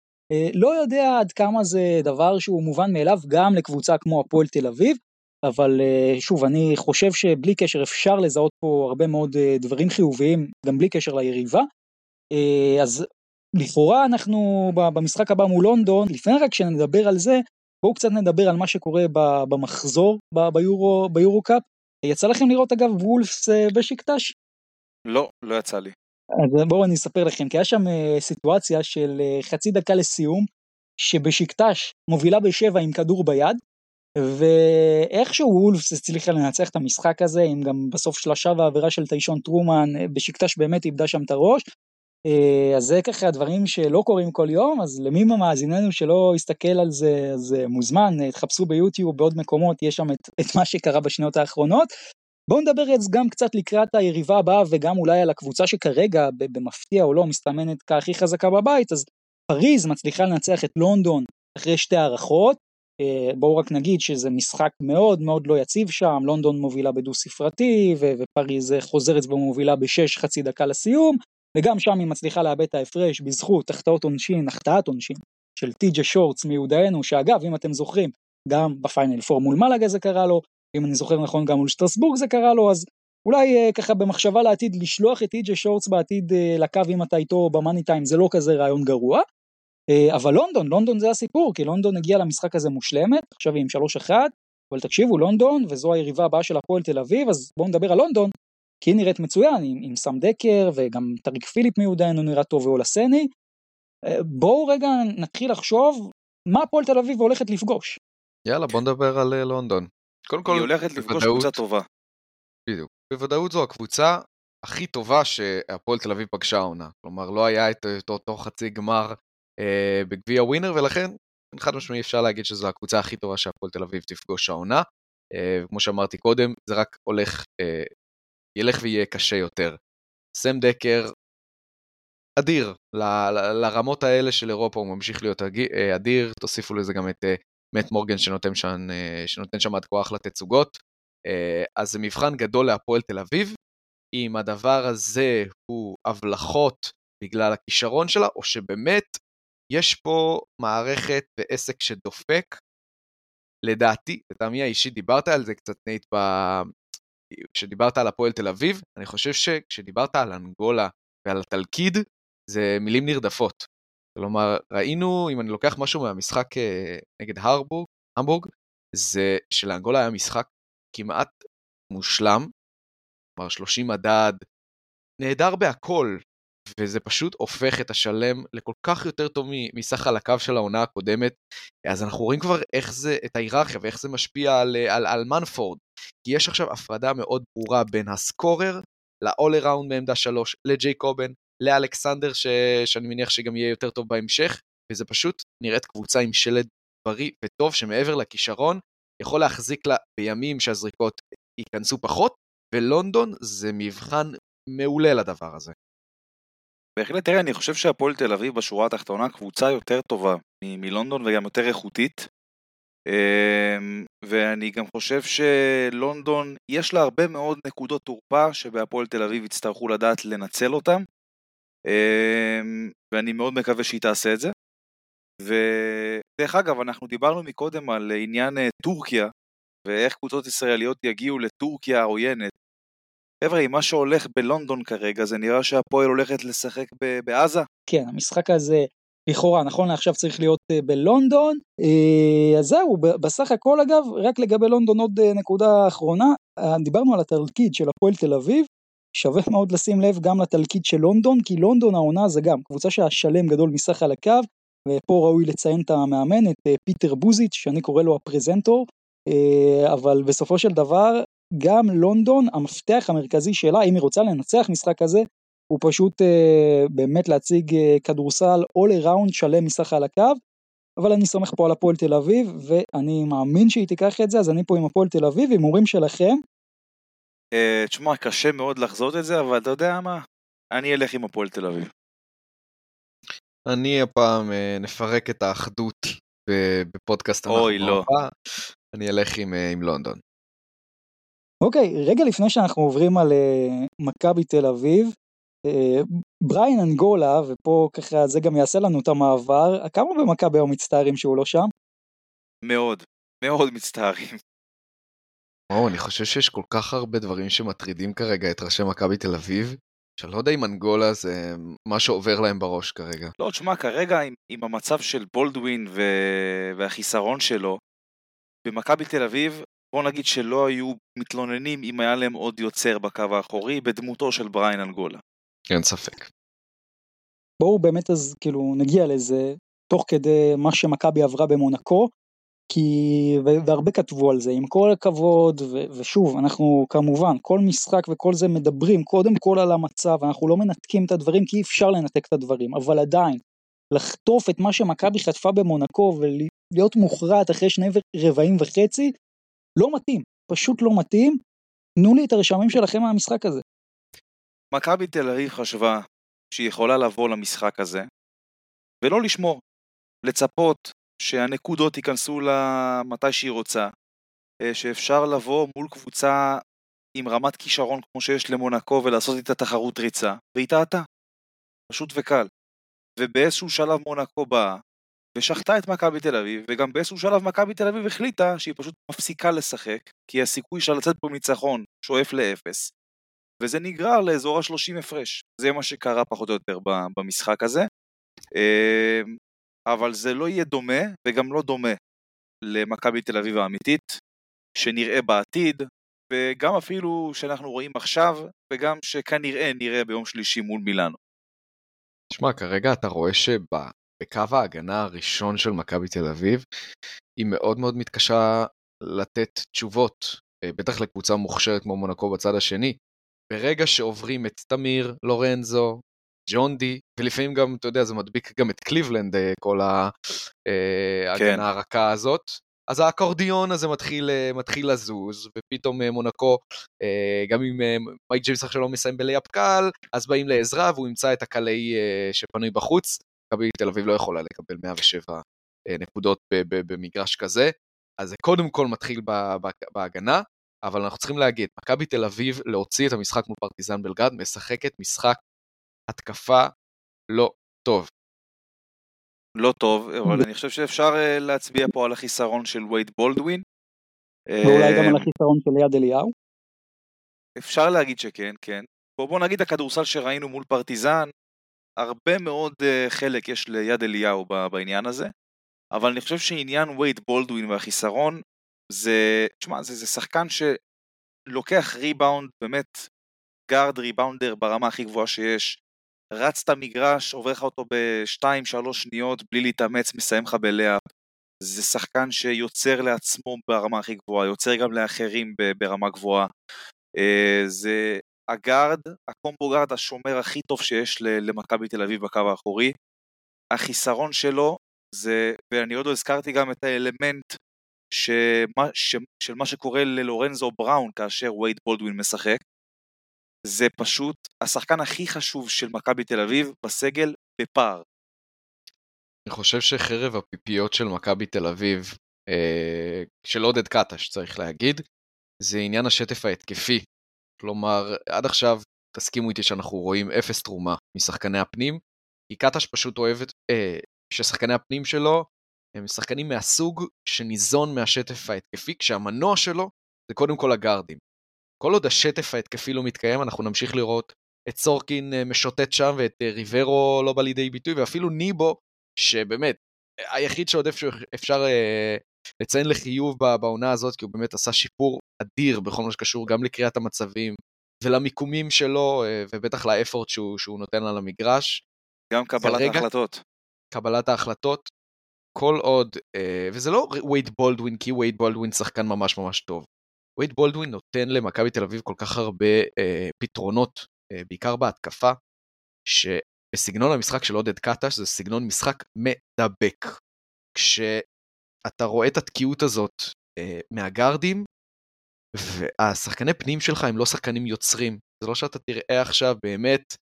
לא יודע עד כמה זה דבר שהוא מובן מאליו גם לקבוצה כמו הפועל תל אביב, אבל אה, שוב, אני חושב שבלי קשר אפשר לזהות פה הרבה מאוד אה, דברים חיוביים, גם בלי קשר ליריבה. אה, אז לכאורה אנחנו במשחק הבא מול לונדון, לפני רק שנדבר על זה, בואו קצת נדבר על מה שקורה במחזור ביורו, ביורו קאפ. יצא לכם לראות אגב וולפס בשקטש? לא, לא יצא לי. אז בואו אני אספר לכם, כי היה שם סיטואציה של חצי דקה לסיום, שבשקטש מובילה בשבע עם כדור ביד, ואיכשהו וולפס הצליחה לנצח את המשחק הזה, עם גם בסוף שלושה ועבירה של טיישון טרומן, בשקטש באמת איבדה שם את הראש. אה, אז זה ככה דברים שלא קורים כל יום, אז למי ממאזיננו שלא יסתכל על זה, אז אה, מוזמן, אה, תחפשו ביוטיוב, בעוד מקומות, יש שם את, את מה שקרה בשניות האחרונות. בואו נדבר גם קצת לקראת היריבה הבאה וגם אולי על הקבוצה שכרגע, במפתיע או לא, מסתמנת כהכי חזקה בבית, אז פריז מצליחה לנצח את לונדון אחרי שתי הערכות, אה, בואו רק נגיד שזה משחק מאוד מאוד לא יציב שם, לונדון מובילה בדו ספרתי ופריז חוזרת ומובילה בשש חצי דקה לסיום, וגם שם היא מצליחה לאבד את ההפרש בזכות החטאות עונשין, החטאת עונשין של טי.ג'ה שורטס מיודענו, שאגב אם אתם זוכרים גם בפיינל פור מול מלאגה זה קרה לו, אם אני זוכר נכון גם מול שטרסבורג זה קרה לו, אז אולי אה, ככה במחשבה לעתיד לשלוח את טי.ג'יי שורטס בעתיד אה, לקו עם אתה איתו במאני טיים זה לא כזה רעיון גרוע. אה, אבל לונדון, לונדון זה הסיפור, כי לונדון הגיעה למשחק הזה מושלמת, עכשיו היא עם 3-1, אבל תקשיבו, לונדון, וזו היריבה הבאה של הפועל תל אביב, אז בואו נדבר על לונדון, כי היא נראית מצוין, עם, עם סם דקר, וגם טאריק פיליפ מיודענו נראה טוב ואולסני. אה, בואו רגע נתחיל לחשוב מה הפועל תל אביב הולכת לפגוש. יאללה, בוא נדבר על אה, לונדון. קודם כל, היא הולכת לפגוש קבוצה טובה. בדיוק. בוודאות זו הקבוצה הכי טובה שהפועל תל אביב פגשה העונה. כלומר, לא היה את אותו חצי גמר אה, בגביע ווינר, ולכן חד משמעי אפשר להגיד שזו הקבוצה הכי טובה שהפועל תל אביב תפגוש העונה. אה, כמו שאמרתי קודם, זה רק הולך, אה, ילך ויהיה קשה יותר. סם דקר אדיר, ל- ל- לרמות האלה של אירופה הוא ממשיך להיות אה, אדיר, תוסיפו לזה גם את אה, מאט מורגן שנותן שם, אה, שנותן שם עד כה אחלה תצוגות. אז זה מבחן גדול להפועל תל אביב, אם הדבר הזה הוא הבלחות בגלל הכישרון שלה, או שבאמת יש פה מערכת ועסק שדופק. לדעתי, לטעמי האישי, דיברת על זה קצת נייט ב... כשדיברת על הפועל תל אביב, אני חושב שכשדיברת על אנגולה ועל התלכיד, זה מילים נרדפות. כלומר, ראינו, אם אני לוקח משהו מהמשחק אה, נגד הרבורג, המבורג, זה שלאנגולה היה משחק כמעט מושלם, כלומר 30 מדד, נהדר בהכל, וזה פשוט הופך את השלם לכל כך יותר טוב מסך חלקיו של העונה הקודמת. אז אנחנו רואים כבר איך זה, את ההיררכיה ואיך זה משפיע על, על, על מנפורד. כי יש עכשיו הפרדה מאוד ברורה בין הסקורר ל-all around מעמדה 3, לג'יי קובן, לאלכסנדר, ש... שאני מניח שגם יהיה יותר טוב בהמשך, וזה פשוט נראית קבוצה עם שלד בריא וטוב, שמעבר לכישרון, יכול להחזיק לה בימים שהזריקות ייכנסו פחות, ולונדון זה מבחן מעולה לדבר הזה. בהחלט, תראה, אני חושב שהפועל תל אביב בשורה התחתונה קבוצה יותר טובה מ- מלונדון וגם יותר איכותית. אמ, ואני גם חושב שלונדון, יש לה הרבה מאוד נקודות תורפה שבהפועל תל אביב יצטרכו לדעת לנצל אותם. אמ, ואני מאוד מקווה שהיא תעשה את זה. ודרך אגב, אנחנו דיברנו מקודם על עניין אה, טורקיה, ואיך קבוצות ישראליות יגיעו לטורקיה העוינת. חבר'ה, מה שהולך בלונדון כרגע, זה נראה שהפועל הולכת לשחק בעזה? כן, המשחק הזה לכאורה, נכון לעכשיו צריך להיות אה, בלונדון. אה, אז זהו, בסך הכל אגב, רק לגבי לונדון עוד נקודה אחרונה, דיברנו על התלקיד של הפועל תל אביב, שווה מאוד לשים לב גם לתלקיט של לונדון, כי לונדון העונה זה גם קבוצה שהשלם גדול מסך על הקו, ופה ראוי לציין את המאמן, את אה, פיטר בוזיץ', שאני קורא לו הפרזנטור, אה, אבל בסופו של דבר, גם לונדון, המפתח המרכזי שלה, אם היא רוצה לנצח משחק כזה, הוא פשוט אה, באמת להציג כדורסל all around שלם מסך על הקו, אבל אני סומך פה על הפועל תל אביב, ואני מאמין שהיא תיקח את זה, אז אני פה עם הפועל תל אביב, הימורים שלכם, תשמע, קשה מאוד לחזות את זה, אבל אתה יודע מה? אני אלך עם הפועל תל אביב. אני הפעם אה, נפרק את האחדות בפודקאסט אוי, לא. אני אלך עם, אה, עם לונדון. אוקיי, רגע לפני שאנחנו עוברים על מכבי תל אביב, בריין אנגולה, ופה ככה זה גם יעשה לנו את המעבר, כמה במכבי היום מצטערים שהוא לא שם? מאוד, מאוד מצטערים. וואו, אני חושב שיש כל כך הרבה דברים שמטרידים כרגע את ראשי מכבי תל אביב, שאני לא יודע אם אנגולה זה מה שעובר להם בראש כרגע. לא, תשמע, כרגע עם, עם המצב של בולדווין ו... והחיסרון שלו, במכבי תל אביב, בוא נגיד שלא היו מתלוננים אם היה להם עוד יוצר בקו האחורי בדמותו של בריין אנגולה. אין ספק. בואו באמת אז כאילו נגיע לזה תוך כדי מה שמכבי עברה במונקו, כי, והרבה כתבו על זה, עם כל הכבוד, ו, ושוב, אנחנו כמובן, כל משחק וכל זה מדברים קודם כל על המצב, אנחנו לא מנתקים את הדברים כי אי אפשר לנתק את הדברים, אבל עדיין, לחטוף את מה שמכבי חטפה במונקו ולהיות מוכרעת אחרי שני רבעים וחצי, לא מתאים, פשוט לא מתאים. תנו לי את הרשמים שלכם מהמשחק הזה. מכבי תל אביב חשבה שהיא יכולה לבוא למשחק הזה ולא לשמור, לצפות שהנקודות ייכנסו לה מתי שהיא רוצה, אה, שאפשר לבוא מול קבוצה עם רמת כישרון כמו שיש למונקו ולעשות איתה תחרות ריצה, והיא טעתה. פשוט וקל. ובאיזשהו שלב מונקו באה, ושחטה את מכבי תל אביב, וגם באיזשהו שלב מכבי תל אביב החליטה שהיא פשוט מפסיקה לשחק, כי הסיכוי שלה לצאת פה ניצחון שואף לאפס, וזה נגרר לאזור ה-30 הפרש. זה מה שקרה פחות או יותר במשחק הזה. אבל זה לא יהיה דומה, וגם לא דומה, למכבי תל אביב האמיתית, שנראה בעתיד, וגם אפילו שאנחנו רואים עכשיו, וגם שכנראה נראה ביום שלישי מול מילאנו. תשמע, כרגע אתה רואה שבקו ההגנה הראשון של מכבי תל אביב, היא מאוד מאוד מתקשה לתת תשובות, אה, בטח לקבוצה מוכשרת כמו מונקו בצד השני. ברגע שעוברים את תמיר, לורנזו, ג'ון די, ולפעמים גם, אתה יודע, זה מדביק גם את קליבלנד, אה, כל ההגנה כן. הרכה הזאת, אז האקורדיון הזה מתחיל, אה, מתחיל לזוז, ופתאום אה, מונקו, גם אם מייק ג'יימס עכשיו לא מסיים בלייאפ קל, אז באים לעזרה והוא ימצא את הקלעי שפנוי בחוץ. מכבי תל אביב לא יכולה לקבל 107 נקודות במגרש כזה, אז זה קודם כל מתחיל בהגנה, אבל אנחנו צריכים להגיד, מכבי תל אביב להוציא את המשחק מול פרטיזן בלגרד, משחקת משחק התקפה לא טוב. לא טוב, אבל אני חושב שאפשר אה, להצביע פה על החיסרון של וייד בולדווין. ואולי גם על אה, החיסרון של יד אליהו? אפשר להגיד שכן, כן. בוא, בוא נגיד הכדורסל שראינו מול פרטיזן, הרבה מאוד uh, חלק יש ליד אליהו בעניין הזה, אבל אני חושב שעניין וייד בולדווין והחיסרון זה, תשמע, זה, זה שחקן שלוקח ריבאונד, באמת גארד ריבאונדר ברמה הכי גבוהה שיש, רץ את המגרש, עובר לך אותו ב-2-3 שניות בלי להתאמץ, מסיים לך בלייאפ. זה שחקן שיוצר לעצמו ברמה הכי גבוהה, יוצר גם לאחרים ברמה גבוהה. אה, זה הגארד, ה combo guard השומר הכי טוב שיש למכבי תל אביב בקו האחורי. החיסרון שלו זה, ואני עוד לא הזכרתי גם את האלמנט שמה, ש, של מה שקורה ללורנזו בראון כאשר וייד בולדווין משחק. זה פשוט השחקן הכי חשוב של מכבי תל אביב בסגל בפער. אני חושב שחרב הפיפיות של מכבי תל אביב, אה, של עודד קטש צריך להגיד, זה עניין השטף ההתקפי. כלומר, עד עכשיו תסכימו איתי שאנחנו רואים אפס תרומה משחקני הפנים, כי קטש פשוט אוהב אה, ששחקני הפנים שלו הם שחקנים מהסוג שניזון מהשטף ההתקפי, כשהמנוע שלו זה קודם כל הגארדים. כל עוד השטף ההתקפי לא מתקיים, אנחנו נמשיך לראות את סורקין אה, משוטט שם ואת אה, ריברו לא בא לידי ביטוי, ואפילו ניבו, שבאמת, היחיד שעוד אפשר אה, לציין לחיוב בעונה הזאת, כי הוא באמת עשה שיפור אדיר בכל מה שקשור גם לקריאת המצבים ולמיקומים שלו, ובטח לאפורט שהוא, שהוא נותן על המגרש. גם קבלת כרגע, ההחלטות. קבלת ההחלטות, כל עוד, וזה לא וייד בולדווין, כי וייד בולדווין שחקן ממש ממש טוב. וייד בולדווין נותן למכבי תל אביב כל כך הרבה אה, פתרונות, אה, בעיקר בהתקפה, שבסגנון המשחק של עודד קטש זה סגנון משחק מדבק. כשאתה רואה את התקיעות הזאת אה, מהגארדים, והשחקני פנים שלך הם לא שחקנים יוצרים. זה לא שאתה תראה עכשיו באמת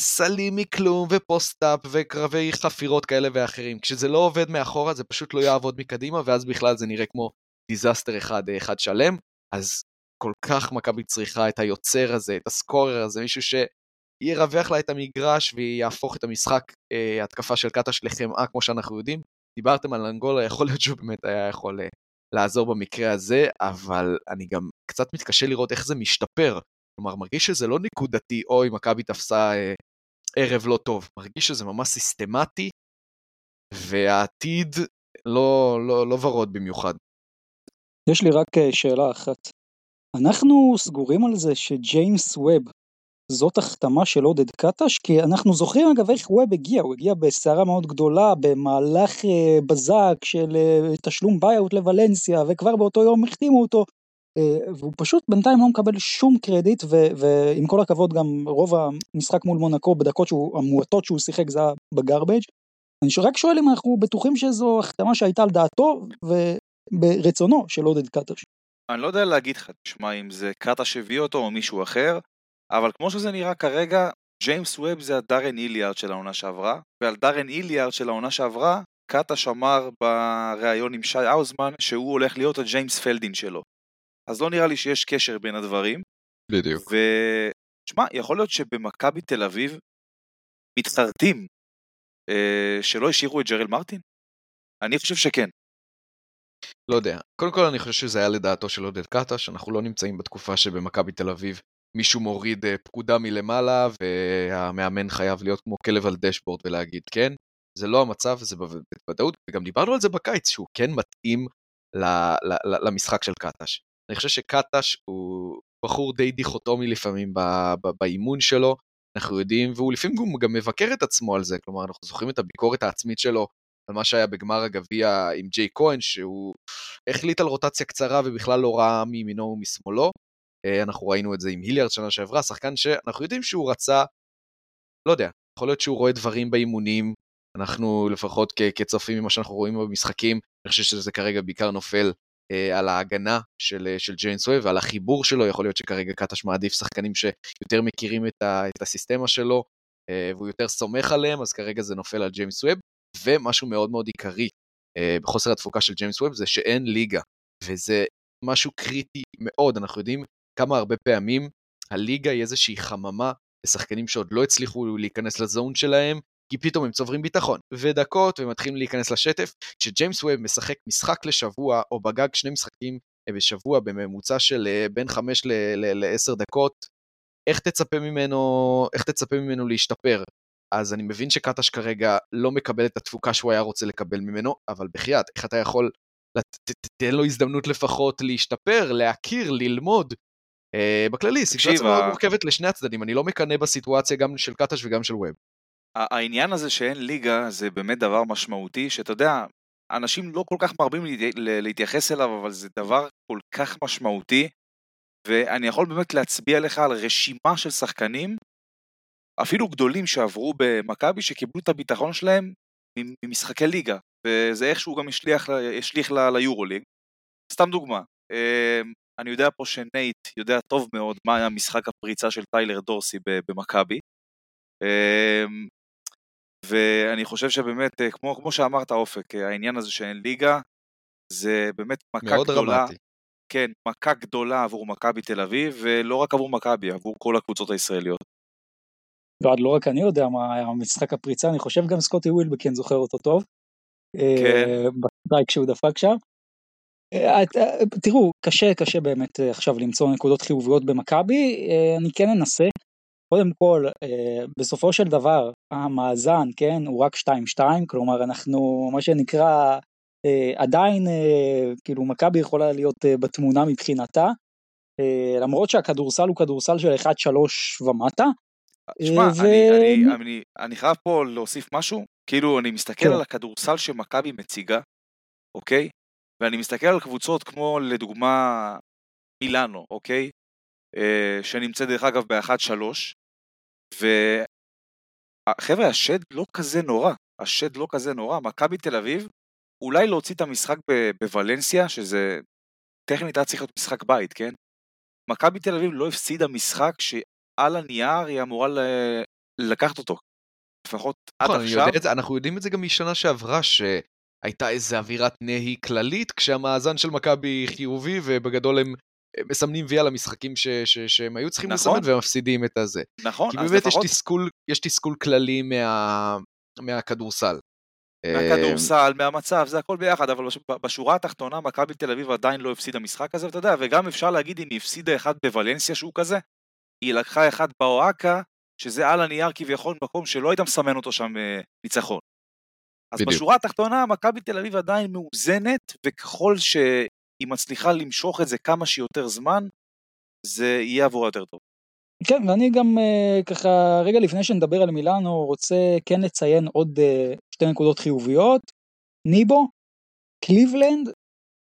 סלים מכלום ופוסט-אפ וקרבי חפירות כאלה ואחרים. כשזה לא עובד מאחורה זה פשוט לא יעבוד מקדימה ואז בכלל זה נראה כמו דיזסטר אחד, אחד שלם. אז כל כך מכבי צריכה את היוצר הזה, את הסקורר הזה, מישהו שירווח לה את המגרש ויהפוך את המשחק אה, התקפה של קטש לחמאה כמו שאנחנו יודעים. דיברתם על אנגולה, יכול להיות שהוא באמת היה יכול אה, לעזור במקרה הזה, אבל אני גם קצת מתקשה לראות איך זה משתפר. כלומר, מרגיש שזה לא נקודתי, אוי, מכבי תפסה אה, ערב לא טוב. מרגיש שזה ממש סיסטמטי, והעתיד לא, לא, לא ורוד במיוחד. יש לי רק אה, שאלה אחת. אנחנו סגורים על זה שג'יימס ווב זאת החתמה של עודד קטש? כי אנחנו זוכרים אגב איך ווב הגיע, הוא הגיע בסערה מאוד גדולה, במהלך אה, בזק של אה, תשלום buyout לוולנסיה, וכבר באותו יום החתימו אותו, אה, והוא פשוט בינתיים לא מקבל שום קרדיט, ו, ועם כל הכבוד גם רוב המשחק מול מונקו בדקות שהוא, המועטות שהוא שיחק זה היה ב garbage. אני רק שואל אם אנחנו בטוחים שזו החתמה שהייתה על דעתו, ברצונו של עודד קטש. אני לא יודע להגיד לך, תשמע, אם זה קטש הביא אותו או מישהו אחר, אבל כמו שזה נראה כרגע, ג'יימס ווב זה הדארן איליארד של העונה שעברה, ועל דארן איליארד של העונה שעברה, קטש אמר בריאיון עם שי האוזמן שהוא הולך להיות הג'יימס פלדין שלו. אז לא נראה לי שיש קשר בין הדברים. בדיוק. ותשמע, יכול להיות שבמכבי תל אביב מתחרטים אה, שלא השאירו את ג'רל מרטין? אני חושב שכן. לא יודע. קודם כל אני חושב שזה היה לדעתו של עודד קטש, אנחנו לא נמצאים בתקופה שבמכבי תל אביב מישהו מוריד אה, פקודה מלמעלה והמאמן חייב להיות כמו כלב על דשבורד ולהגיד כן. זה לא המצב, זה בוודאות, וגם דיברנו על זה בקיץ, שהוא כן מתאים למשחק של קטש. אני חושב שקטש הוא בחור די דיכוטומי לפעמים באימון שלו, אנחנו יודעים, והוא לפעמים גם מבקר את עצמו על זה, כלומר אנחנו זוכרים את הביקורת העצמית שלו על מה שהיה בגמר הגביע עם ג'יי כהן, שהוא החליט על רוטציה קצרה ובכלל לא ראה מימינו ומשמאלו. אנחנו ראינו את זה עם היליארד שנה שעברה, שחקן שאנחנו יודעים שהוא רצה, לא יודע, יכול להיות שהוא רואה דברים באימונים, אנחנו לפחות כצופים ממה שאנחנו רואים במשחקים, אני חושב שזה כרגע בעיקר נופל אה, על ההגנה של, אה, של ג'יינס ווב ועל החיבור שלו, יכול להיות שכרגע קטש מעדיף שחקנים שיותר מכירים את, ה, את הסיסטמה שלו אה, והוא יותר סומך עליהם, אז כרגע זה נופל על ג'יימס ווב, ומשהו מאוד מאוד עיקרי אה, בחוסר התפוקה של ג'יימס ווב זה שאין ליגה, וזה משהו קריטי מאוד, אנחנו יודעים כמה הרבה פעמים הליגה היא איזושהי חממה לשחקנים שעוד לא הצליחו להיכנס לזון שלהם, כי פתאום הם צוברים ביטחון ודקות ומתחילים להיכנס לשטף. כשג'יימס ווב משחק משחק לשבוע, או בגג שני משחקים אה, בשבוע בממוצע של אה, בין 5 ל-10 דקות, איך תצפה ממנו, איך תצפה ממנו להשתפר? אז אני מבין שקטש כרגע לא מקבל את התפוקה שהוא היה רוצה לקבל ממנו, אבל בחייאת, איך אתה יכול, תתן לו הזדמנות לפחות להשתפר, להכיר, ללמוד. Uh, בכללי, סיטואציה מאוד מורכבת לשני הצדדים, אני לא מקנא בסיטואציה גם של קטש וגם של ווב. העניין הזה שאין ליגה זה באמת דבר משמעותי, שאתה יודע, אנשים לא כל כך מרבים להתייחס אליו, אבל זה דבר כל כך משמעותי, ואני יכול באמת להצביע לך על רשימה של שחקנים, אפילו גדולים שעברו במכבי, שקיבלו את הביטחון שלהם ממשחקי ליגה, וזה איכשהו גם השליך, השליך ליורוליג. סתם דוגמה, אמ, אני יודע פה שנייט יודע טוב מאוד מה היה משחק הפריצה של טיילר דורסי במכבי. אמ, ואני חושב שבאמת, אה, כמו, כמו שאמרת אופק, אה, העניין הזה שאין ליגה, זה באמת מכה מאוד גדולה. דרמטי. כן, מכה גדולה עבור מכבי תל אביב, ולא רק עבור מכבי, עבור כל הקבוצות הישראליות. ועד לא רק אני יודע מה היה משחק הפריצה, אני חושב גם סקוטי ווילבקין זוכר אותו טוב. כן. בסטרייק שהוא דפק שם. תראו, קשה, קשה באמת עכשיו למצוא נקודות חיוביות במכבי, אני כן אנסה. קודם כל, אה, בסופו של דבר, המאזן, כן, הוא רק 2-2, כלומר אנחנו, מה שנקרא, אה, עדיין, אה, כאילו, מכבי יכולה להיות אה, בתמונה מבחינתה, אה, למרות שהכדורסל הוא כדורסל של 1-3 ומטה. שמע, אה, אני, ו- אני, אני, אני חייב פה להוסיף משהו, כאילו אני מסתכל כן. על הכדורסל שמכבי מציגה, אוקיי? ואני מסתכל על קבוצות כמו לדוגמה מילאנו, אוקיי? אה, שנמצאת דרך אגב ב-1-3, וחבר'ה, השד לא כזה נורא, השד לא כזה נורא. מכבי תל אביב, אולי להוציא את המשחק ב- בוולנסיה, שזה טכנית היה צריך להיות משחק בית, כן? מכבי תל אביב לא הפסידה משחק שעל הנייר היא אמורה ל- לקחת אותו. לפחות עד נכון, אני עכשיו. יודע אנחנו יודעים את זה גם משנה שעברה, שהייתה איזו אווירת נהי כללית, כשהמאזן של מכבי חיובי, ובגדול הם מסמנים וי על המשחקים ש, ש, שהם היו צריכים נכון. לסמן ומפסידים את הזה. נכון, כי אז באמת לפחות יש תסכול, יש תסכול כללי מה, מהכדורסל. מהכדורסל, מהמצב, זה הכל ביחד, אבל בש- בשורה התחתונה מכבי תל אביב עדיין לא הפסידה משחק כזה, ואתה יודע, וגם אפשר להגיד אם היא הפסידה אחד בוולנסיה שהוא כזה, היא לקחה אחד באוהקה, שזה על הנייר כביכול מקום שלא היית מסמן אותו שם אה, ניצחון. אז בדיוק. בשורה התחתונה מכבי תל אביב עדיין מאוזנת, וככל שהיא מצליחה למשוך את זה כמה שיותר זמן, זה יהיה עבורה יותר טוב. כן, ואני גם uh, ככה, רגע לפני שנדבר על מילאנו, רוצה כן לציין עוד uh, שתי נקודות חיוביות. ניבו, קליבלנד,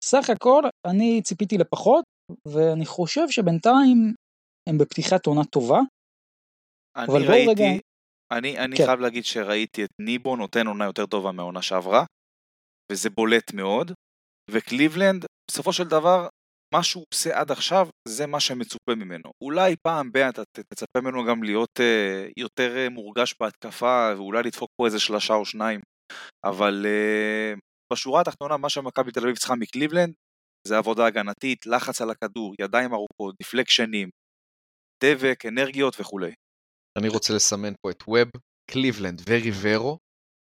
סך הכל אני ציפיתי לפחות, ואני חושב שבינתיים הם בפתיחת עונה טובה. אני אבל ראיתי, רגע- אני, אני כן. חייב להגיד שראיתי את ניבו נותן עונה יותר טובה מהעונה שעברה, וזה בולט מאוד, וקליבלנד, בסופו של דבר, מה שהוא עושה עד עכשיו, זה מה שמצופה ממנו. אולי פעם ב- אתה תצפה ממנו גם להיות uh, יותר uh, מורגש בהתקפה, ואולי לדפוק פה איזה שלושה או שניים, אבל uh, בשורה התחתונה, מה שמכבי תל אביב צריכה מקליבלנד, זה עבודה הגנתית, לחץ על הכדור, ידיים ארוכות, דיפלקשנים, דבק, אנרגיות וכולי. אני רוצה לסמן פה את ווב, קליבלנד וריברו,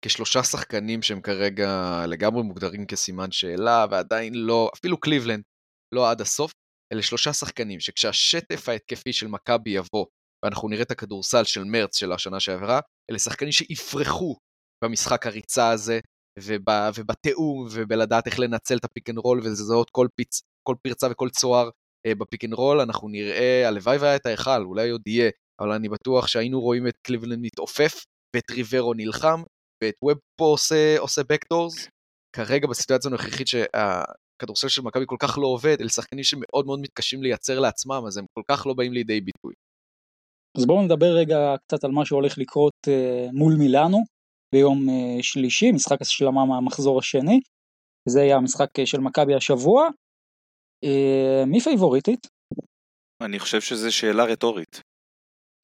כשלושה שחקנים שהם כרגע לגמרי מוגדרים כסימן שאלה, ועדיין לא, אפילו קליבלנד, לא עד הסוף. אלה שלושה שחקנים שכשהשטף ההתקפי של מכבי יבוא, ואנחנו נראה את הכדורסל של מרץ של השנה שעברה, אלה שחקנים שיפרחו במשחק הריצה הזה, וב, ובתיאום, ובלדעת איך לנצל את ה pick and roll, ולזהות כל, כל פרצה וכל צוהר ב pick and roll, אנחנו נראה, הלוואי והיה את ההיכל, אולי עוד יהיה, אבל אני בטוח שהיינו רואים את קליבלנד מתעופף, ואת ריברו נלחם, ואת ווב פה עושה, עושה בקדורס. כרגע בסיטואציה הנוכחית שהכדורסל של מכבי כל כך לא עובד, אלה שחקנים שמאוד מאוד מתקשים לייצר לעצמם, אז הם כל כך לא באים לידי ביטוי. אז בואו נדבר רגע קצת על מה שהולך לקרות אה, מול מילאנו ביום אה, שלישי, משחק השלמה מהמחזור השני. זה יהיה המשחק אה, של מכבי השבוע. אה, מי פייבוריטית? אני חושב שזו שאלה רטורית.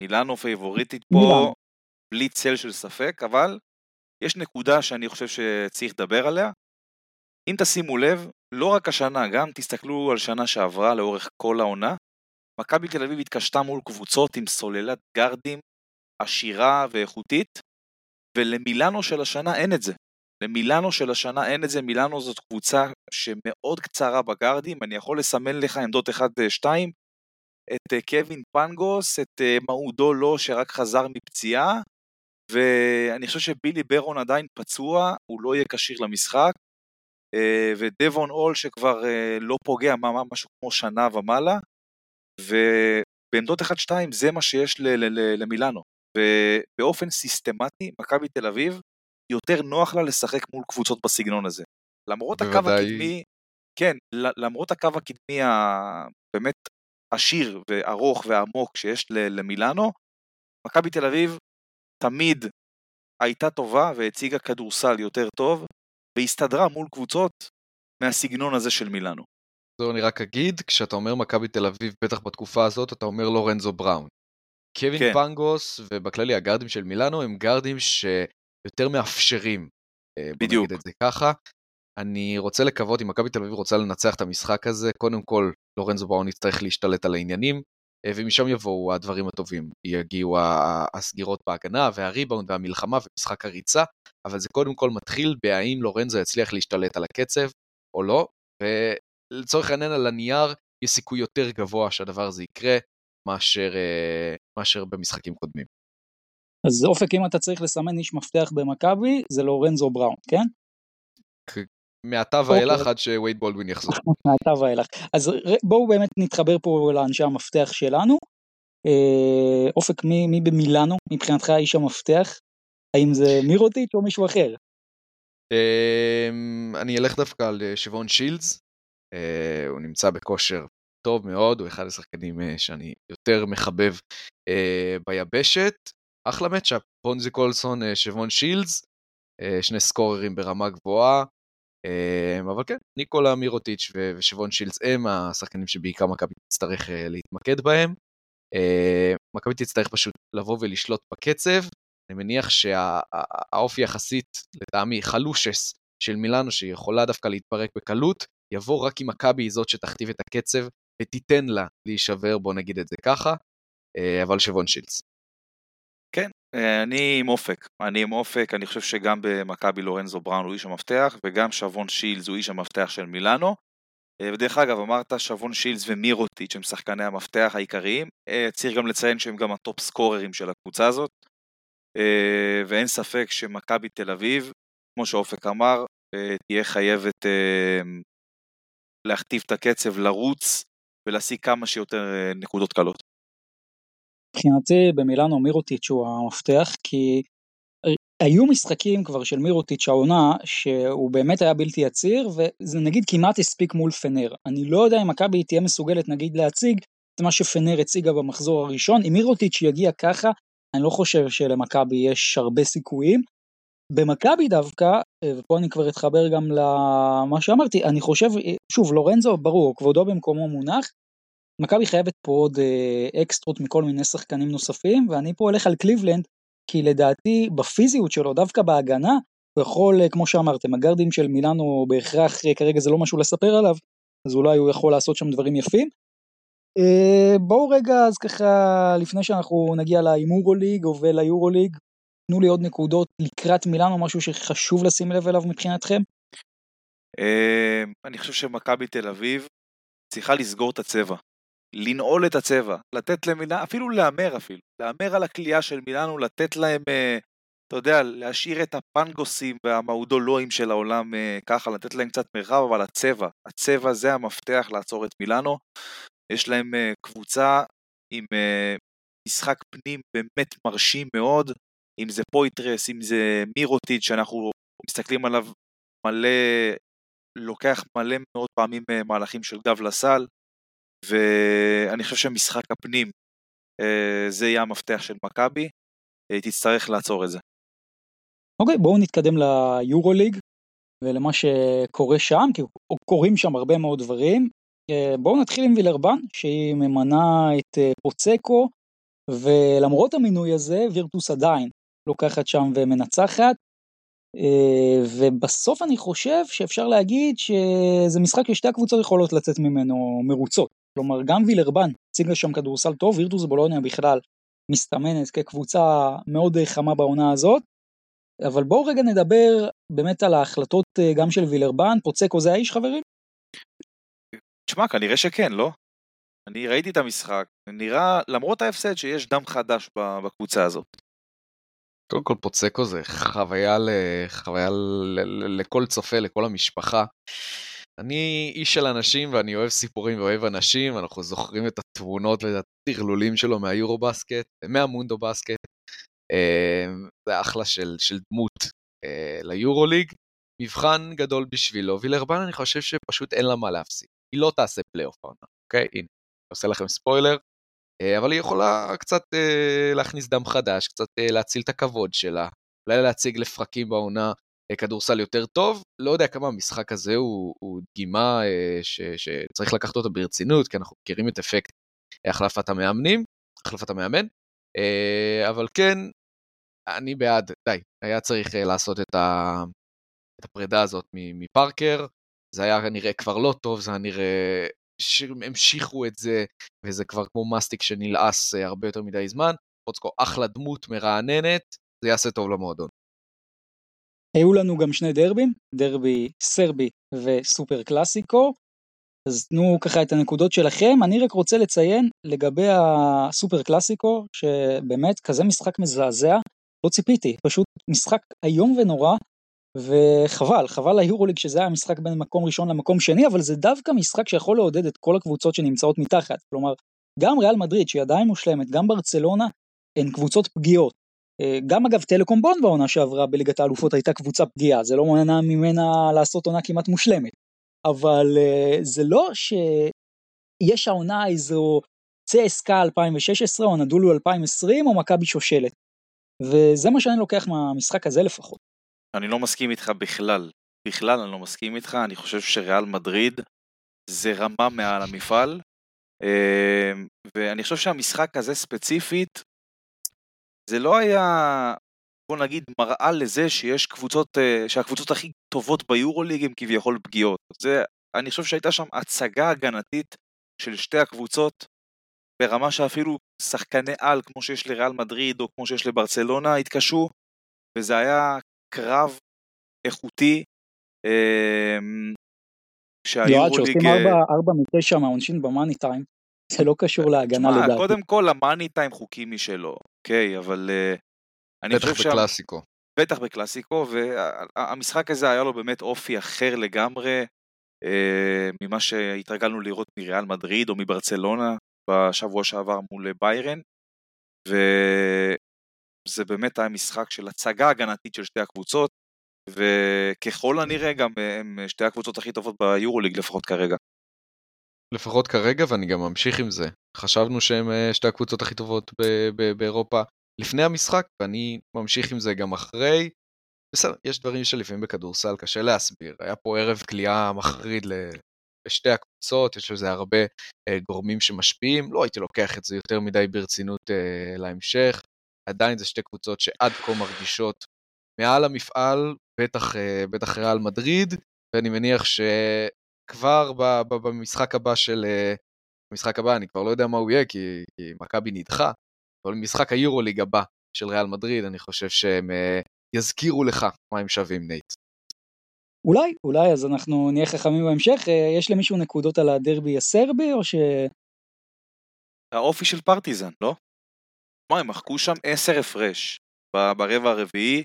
מילאנו פייבוריטית. פה בלי צל של ספק, אבל יש נקודה שאני חושב שצריך לדבר עליה. אם תשימו לב, לא רק השנה, גם תסתכלו על שנה שעברה לאורך כל העונה, מכבי תל אביב התקשתה מול קבוצות עם סוללת גרדים עשירה ואיכותית, ולמילאנו של השנה אין את זה. למילאנו של השנה אין את זה, מילאנו זאת קבוצה שמאוד קצרה בגרדים, אני יכול לסמן לך עמדות 1-2, את אה, קווין פנגוס, את אה, מעודו לא שרק חזר מפציעה, ואני חושב שבילי ברון עדיין פצוע, הוא לא יהיה כשיר למשחק, אה, ודבון אול שכבר לא פוגע, משהו כמו שנה ומעלה, ובעמדות 1-2 זה מה שיש למילאנו. ובאופן סיסטמטי, מכבי תל אביב, יותר נוח לה לשחק מול קבוצות בסגנון הזה. למרות הקו בוודאי. הקדמי, כן, למרות הקו הקדמי הבאמת עשיר וארוך ועמוק שיש למילאנו, מכבי תל אביב תמיד הייתה טובה והציגה כדורסל יותר טוב, והסתדרה מול קבוצות מהסגנון הזה של מילאנו. זהו, אני רק אגיד, כשאתה אומר מכבי תל אביב, בטח בתקופה הזאת, אתה אומר לורנזו בראון. קווין כן. פנגוס, ובכללי הגארדים של מילאנו, הם גארדים שיותר מאפשרים. אה, בדיוק. נגיד את זה ככה. אני רוצה לקוות, אם מכבי תל אביב רוצה לנצח את המשחק הזה, קודם כל, לורנזו בראון יצטרך להשתלט על העניינים, אה, ומשם יבואו הדברים הטובים. יגיעו הסגירות בהגנה, והריבאונד, והמלחמה, ומשחק הריצה, אבל זה קודם כל מתחיל בהאם לורנזו יצליח להשתלט על הקצב, או לא, ולצורך העניין על הנייר, יש סיכוי יותר גבוה שהדבר הזה יקרה, מאשר, אה, מאשר במשחקים קודמים. אז אופק, אם אתה צריך לסמן איש מפתח במכבי, זה לורנזו בראון, כן? מעתה אוקיי. ואילך עד שווייד בולדווין יחזור. מעתה ואילך. אז בואו באמת נתחבר פה לאנשי המפתח שלנו. אה, אופק, מי, מי במילאנו מבחינתך איש המפתח? האם זה מירוטיץ' או מישהו אחר? אמ, אני אלך דווקא על אה, שבון שילדס, אה, הוא נמצא בכושר טוב מאוד, הוא אחד השחקנים שאני יותר מחבב ביבשת. אחלה מצ'אפ, פונזי קולסון, שבון שילדס, שני סקוררים ברמה גבוהה, אבל כן, ניקולה מירוטיץ' ושבון שילדס הם השחקנים שבעיקר מכבי תצטרך אה, להתמקד בהם. אה, מכבי תצטרך פשוט לבוא ולשלוט בקצב, אני מניח שהאופי יחסית, לטעמי, חלושס של מילאנו, שיכולה דווקא להתפרק בקלות, יבוא רק אם מכבי היא זאת שתכתיב את הקצב ותיתן לה להישבר, בוא נגיד את זה ככה, אה, אבל שבון שילדס. כן, אה, אני עם אופק. אני עם אופק, אני חושב שגם במכבי לורנזו בראון הוא איש המפתח, וגם שבון שילדס הוא איש המפתח של מילאנו. אה, ודרך אגב, אמרת שבון שילדס ומירוטיץ' הם שחקני המפתח העיקריים. אה, צריך גם לציין שהם גם הטופ סקוררים של הקבוצה הזאת. ואין ספק שמכבי תל אביב, כמו שאופק אמר, תהיה חייבת להכתיב את הקצב, לרוץ ולהשיג כמה שיותר נקודות קלות. מבחינתי במילאנו מירוטיץ' הוא המפתח, כי היו משחקים כבר של מירוטיץ' העונה, שהוא באמת היה בלתי יציר, וזה נגיד כמעט הספיק מול פנר. אני לא יודע אם מכבי תהיה מסוגלת נגיד להציג את מה שפנר הציגה במחזור הראשון. אם מירוטיץ' יגיע ככה, אני לא חושב שלמכבי יש הרבה סיכויים. במכבי דווקא, ופה אני כבר אתחבר גם למה שאמרתי, אני חושב, שוב, לורנזו, ברור, כבודו במקומו מונח, מכבי חייבת פה עוד אה, אקסטרות מכל מיני שחקנים נוספים, ואני פה הולך על קליבלנד, כי לדעתי בפיזיות שלו, דווקא בהגנה, הוא יכול, אה, כמו שאמרתם, הגרדים של מילאנו בהכרח, אה, כרגע זה לא משהו לספר עליו, אז אולי הוא יכול לעשות שם דברים יפים. אה, בואו רגע, אז ככה, לפני שאנחנו נגיע להימורו ליג וליורו ליג, תנו לי עוד נקודות לקראת מילאנו, משהו שחשוב לשים לב אליו מבחינתכם. אה, אני חושב שמכבי תל אביב צריכה לסגור את הצבע. לנעול את הצבע, לתת למילאנו, אפילו להמר אפילו, להמר על הכלייה של מילאנו, לתת להם, אה, אתה יודע, להשאיר את הפנגוסים והמעודולואים של העולם אה, ככה, לתת להם קצת מרחב, אבל הצבע, הצבע זה המפתח לעצור את מילאנו. יש להם אה, קבוצה עם משחק פנים באמת מרשים מאוד, אם זה פויטרס, אם זה מירוטיץ', שאנחנו מסתכלים עליו מלא לוקח מלא מאוד פעמים מהלכים של גב לסל, ואני חושב שמשחק הפנים אה, זה יהיה המפתח של מכבי, היא תצטרך לעצור את זה. אוקיי, okay, בואו נתקדם ליורוליג ולמה שקורה שם, כי קורים שם הרבה מאוד דברים. בואו נתחיל עם וילרבן, שהיא ממנה את פוצקו, ולמרות המינוי הזה, וירטוס עדיין לוקחת שם ומנצחת. אה, ובסוף אני חושב שאפשר להגיד שזה משחק ששתי הקבוצות יכולות לצאת ממנו מרוצות. כלומר, גם וילרבן הציגה שם כדורסל טוב, וירטוס בולוניה בכלל מסתמנת כקבוצה מאוד חמה בעונה הזאת. אבל בואו רגע נדבר באמת על ההחלטות אה, גם של וילרבן, פוצקו זה האיש חברים? תשמע, כנראה שכן, לא? אני ראיתי את המשחק, נראה, למרות ההפסד, שיש דם חדש בקבוצה הזאת. קודם כל פוצקו זה חוויה, ל... חוויה ל... לכל צופה, לכל המשפחה. אני איש של אנשים ואני אוהב סיפורים ואוהב אנשים, אנחנו זוכרים את התבונות ואת הטרלולים שלו מהיורו בסקט, מהמונדו בסקט. אמ, זה אחלה של, של דמות אה, ליורו ליג. מבחן גדול בשבילו, וילרבן אני חושב שפשוט אין לה מה להפסיד. היא לא תעשה פלייאוף העונה, אוקיי? הנה, אני עושה לכם ספוילר. אה, אבל היא יכולה קצת אה, להכניס דם חדש, קצת להציל את הכבוד שלה, אולי להציג לפרקים בעונה כדורסל יותר טוב. לא יודע כמה המשחק הזה הוא, הוא דגימה ש, שצריך לקחת אותה ברצינות, כי אנחנו מכירים את אפקט החלפת המאמנים, החלפת המאמן, אבל כן, אני בעד, די, היה צריך לעשות את, ה, את הפרידה הזאת מפארקר, זה היה נראה כבר לא טוב, זה היה נראה שהמשיכו את זה, וזה כבר כמו מסטיק שנלעס אה, הרבה יותר מדי זמן. פוצקו אחלה דמות מרעננת, זה יעשה טוב למועדון. היו לנו גם שני דרבים, דרבי סרבי וסופר קלאסיקו, אז תנו ככה את הנקודות שלכם. אני רק רוצה לציין לגבי הסופר קלאסיקו, שבאמת כזה משחק מזעזע, לא ציפיתי, פשוט משחק איום ונורא, וחבל, חבל ליורוליג שזה היה משחק בין מקום ראשון למקום שני, אבל זה דווקא משחק שיכול לעודד את כל הקבוצות שנמצאות מתחת. כלומר, גם ריאל מדריד שהיא עדיין מושלמת, גם ברצלונה, הן קבוצות פגיעות. אה, גם אגב טלקום בון בעונה שעברה בליגת האלופות הייתה קבוצה פגיעה, זה לא מנע ממנה לעשות עונה כמעט מושלמת. אבל אה, זה לא שיש העונה איזו צסקה 2016 או נדולו 2020 או מכבי שושלת. וזה מה שאני לוקח מהמשחק הזה לפחות. אני לא מסכים איתך בכלל. בכלל אני לא מסכים איתך, אני חושב שריאל מדריד זה רמה מעל המפעל. אמ, ואני חושב שהמשחק הזה ספציפית, זה לא היה, בוא נגיד, מראה לזה שיש קבוצות, אה, שהקבוצות הכי טובות ביורוליג הן כביכול פגיעות. זה, אני חושב שהייתה שם הצגה הגנתית של שתי הקבוצות, ברמה שאפילו שחקני על, כמו שיש לריאל מדריד או כמו שיש לברצלונה, התקשו, וזה היה קרב איכותי. אמ, יועד, שעושים 4 מ-9 מהעונשין במאני טיים, זה לא קשור להגנה לדעתי. קודם כל המאני טיים חוקי משלו, אוקיי, אבל אה, אני חושב ש... בטח בקלאסיקו. בטח בקלאסיקו, והמשחק הזה היה לו באמת אופי אחר לגמרי אה, ממה שהתרגלנו לראות מריאל מדריד או מברצלונה בשבוע שעבר מול ביירן. זה באמת היה משחק של הצגה הגנתית של שתי הקבוצות, וככל הנראה גם הם שתי הקבוצות הכי טובות ביורוליג לפחות כרגע. לפחות כרגע, ואני גם ממשיך עם זה. חשבנו שהם אה, שתי הקבוצות הכי טובות באירופה לפני המשחק, ואני ממשיך עם זה גם אחרי. בסדר, יש דברים שלפעמים בכדורסל קשה להסביר. היה פה ערב כליאה מחריד לשתי הקבוצות, יש לזה הרבה אה, גורמים שמשפיעים. לא הייתי לוקח את זה יותר מדי ברצינות אה, להמשך. עדיין זה שתי קבוצות שעד כה מרגישות מעל המפעל, בטח, בטח ריאל מדריד, ואני מניח שכבר במשחק הבא של... אה, במשחק הבא, אני כבר לא יודע מה הוא יהיה, כי, כי מכבי נדחה, אבל במשחק היורוליג הבא של ריאל מדריד, אני חושב שהם אה, יזכירו לך מה הם שווים, נייט. אולי, אולי, אז אנחנו נהיה חכמים בהמשך. יש למישהו נקודות על הדרבי הסרבי, או ש... האופי של פרטיזן, לא? מה, הם מחקו שם עשר הפרש ברבע הרביעי,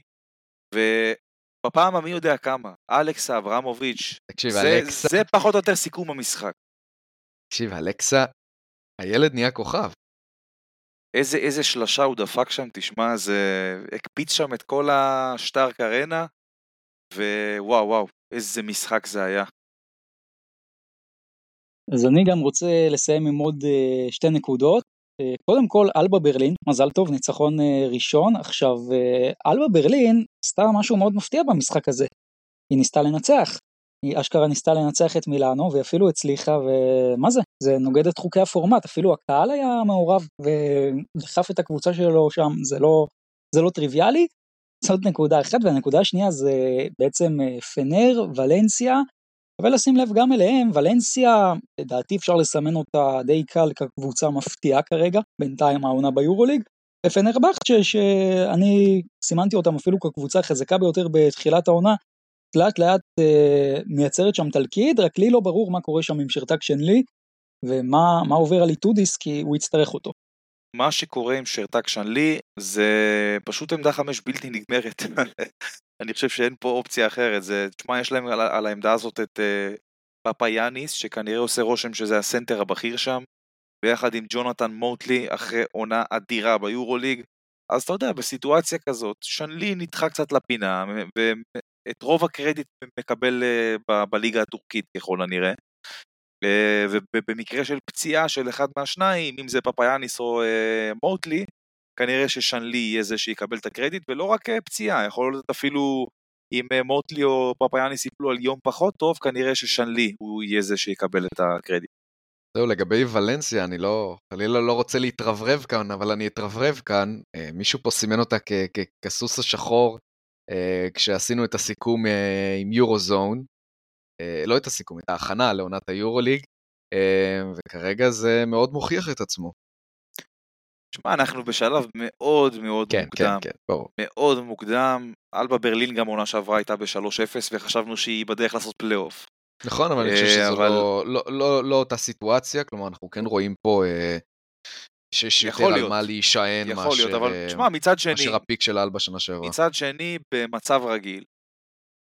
ובפעם המי יודע כמה, אלכסה אברמוביץ', תקשיב, זה, אלכסה... זה פחות או יותר סיכום המשחק. תקשיב, אלכסה, הילד נהיה כוכב. איזה, איזה שלשה הוא דפק שם, תשמע, זה הקפיץ שם את כל השטארק ארנה, ווואו וואו, איזה משחק זה היה. אז אני גם רוצה לסיים עם עוד uh, שתי נקודות. Uh, קודם כל, אלבה ברלין, מזל טוב, ניצחון uh, ראשון. עכשיו, uh, אלבה ברלין עשתה משהו מאוד מפתיע במשחק הזה. היא ניסתה לנצח. היא אשכרה ניסתה לנצח את מילאנו, והיא אפילו הצליחה, ומה זה? זה נוגד את חוקי הפורמט, אפילו הקהל היה מעורב ודחף את הקבוצה שלו שם, זה לא, זה לא טריוויאלי. זאת נקודה אחת, והנקודה השנייה זה בעצם פנר, ולנסיה, שווה לשים לב גם אליהם, ולנסיה, לדעתי אפשר לסמן אותה די קל כקבוצה מפתיעה כרגע, בינתיים העונה ביורוליג, ופנרבכצ'ה שאני סימנתי אותם אפילו כקבוצה החזקה ביותר בתחילת העונה, לאט לאט אה, מייצרת שם תלכיד, רק לי לא ברור מה קורה שם עם שרתק שנלי, ומה עובר על איטודיס כי הוא יצטרך אותו. מה שקורה עם שרתק שנלי זה פשוט עמדה חמש בלתי נגמרת. אני חושב שאין פה אופציה אחרת. זה, תשמע, יש להם על, על העמדה הזאת את uh, פאפה יאניס, שכנראה עושה רושם שזה הסנטר הבכיר שם, ביחד עם ג'ונתן מוטלי אחרי עונה אדירה ביורוליג. אז אתה יודע, בסיטואציה כזאת, שנלי נדחה קצת לפינה, ואת רוב הקרדיט מקבל uh, ב- בליגה הטורקית ככל הנראה. Uh, ובמקרה של פציעה של אחד מהשניים, אם זה פפאיאניס או מוטלי, כנראה ששנלי יהיה זה שיקבל את הקרדיט, ולא רק אה, פציעה, יכול להיות אפילו אם אה, מוטלי או פפאיאניס יפלו על יום פחות טוב, כנראה ששנלי הוא יהיה זה שיקבל את הקרדיט. זהו, לגבי ולנסיה, אני לא, חלילה לא רוצה להתרברב כאן, אבל אני אתרברב כאן. אה, מישהו פה סימן אותה כסוס השחור כשעשינו את הסיכום עם יורוזון, לא את הסיכום, את ההכנה לעונת היורוליג, וכרגע זה מאוד מוכיח את עצמו. שמע, אנחנו בשלב מאוד מאוד כן, מוקדם. כן, כן, ברור. מאוד מוקדם. אלבה ברלין גם עונה שעברה הייתה ב-3-0 וחשבנו שהיא בדרך לעשות פלייאוף. נכון, אבל אני חושב אה, שזו אבל... לא, לא, לא, לא אותה סיטואציה, כלומר אנחנו כן רואים פה אה, שיש יותר על מה להישען מאשר, להיות, אבל אה, תשמע, מצד שני, מאשר הפיק של אלבה שנה שעברה. מצד שני, במצב רגיל,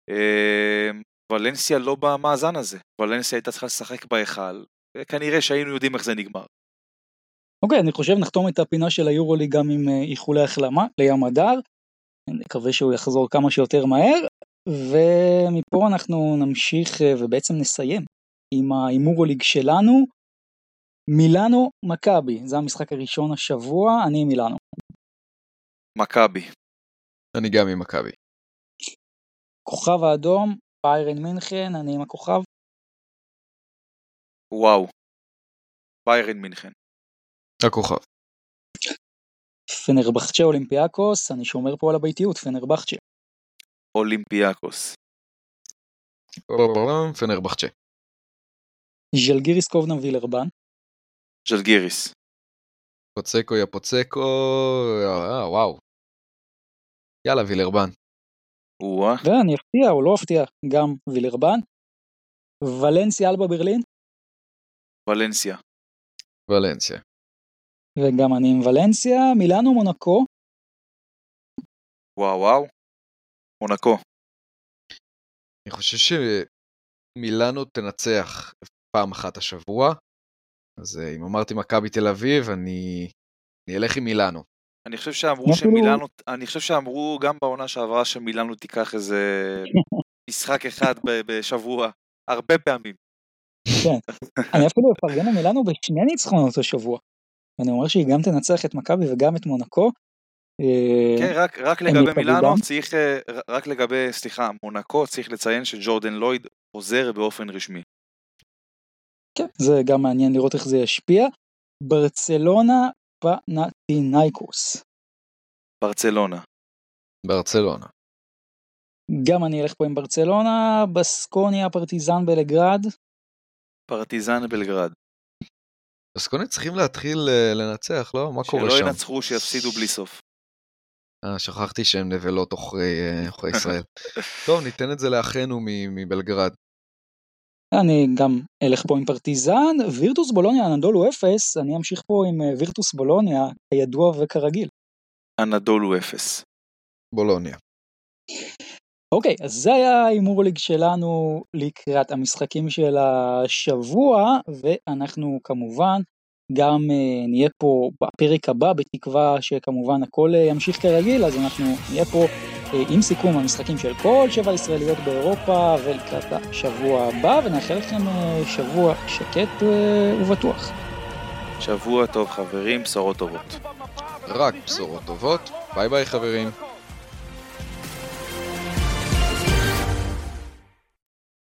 אה, ולנסיה לא במאזן הזה. ולנסיה הייתה צריכה לשחק בהיכל, וכנראה שהיינו יודעים איך זה נגמר. אוקיי, אני חושב נחתום את הפינה של היורולי גם עם אה, איחולי החלמה לים הדר. נקווה שהוא יחזור כמה שיותר מהר, ומפה אנחנו נמשיך אה, ובעצם נסיים עם ההימורוליג שלנו. מילאנו מכבי, זה המשחק הראשון השבוע, אני עם מילאנו. מכבי. אני גם עם מכבי. כוכב האדום, ביירן מינכן, אני עם הכוכב. וואו, ביירן מינכן. הכוכב. פנרבחצ'ה אולימפיאקוס, אני שומר פה על הביתיות, פנרבחצ'ה. אולימפיאקוס. פנרבחצ'ה. ז'לגיריס קובנה וילרבן. ז'לגיריס. פוצקו יא פוצקו, אה, וואו. יאללה וילרבן. ואני אפתיע או לא אפתיע, גם וילרבן. ולנסיה אלבה ברלין? ולנסיה. ולנסיה. וגם אני עם ולנסיה, מילאנו מונקו. וואו וואו, מונקו. אני חושב שמילאנו תנצח פעם אחת השבוע, אז אה, אם אמרתי מכבי תל אביב, אני, אני אלך עם מילאנו. אני חושב שאמרו שמילאנו, אני חושב שאמרו גם בעונה שעברה שמילאנו תיקח איזה משחק אחד בשבוע, הרבה פעמים. כן, אני אפילו אפרגן למילאנו בשני ניצחונות השבוע. ואני אומר שהיא גם תנצח את מכבי וגם את מונקו. אה, כן, רק, רק לגבי מילאנו צריך, אה, רק לגבי, סליחה, מונקו צריך לציין שג'ורדן לויד עוזר באופן רשמי. כן, זה גם מעניין לראות איך זה ישפיע. ברצלונה פנטינאיקוס. ברצלונה. ברצלונה. גם אני אלך פה עם ברצלונה, בסקוניה, פרטיזן בלגרד. פרטיזן בלגרד. בסקוניה צריכים להתחיל אה, לנצח, לא? מה קורה שם? שלא ינצחו, שיפסידו בלי סוף. אה, שכחתי שהם נבלות עוכרי אה, ישראל. טוב, ניתן את זה לאחינו מבלגרד. אני גם אלך פה עם פרטיזן, וירטוס בולוניה, אנדולו אפס, אני אמשיך פה עם אה, וירטוס בולוניה, הידוע וכרגיל. אנדולו אפס. בולוניה. אוקיי, אז זה היה ההימור ליג שלנו לקראת המשחקים של השבוע, ואנחנו כמובן גם uh, נהיה פה בפרק הבא, בתקווה שכמובן הכל uh, ימשיך כרגיל, אז אנחנו נהיה פה עם סיכום המשחקים של כל שבע ישראליות באירופה ולקראת השבוע הבא, ונאחל לכם שבוע שקט ובטוח. שבוע טוב חברים, בשורות טובות. רק בשורות טובות, ביי ביי חברים.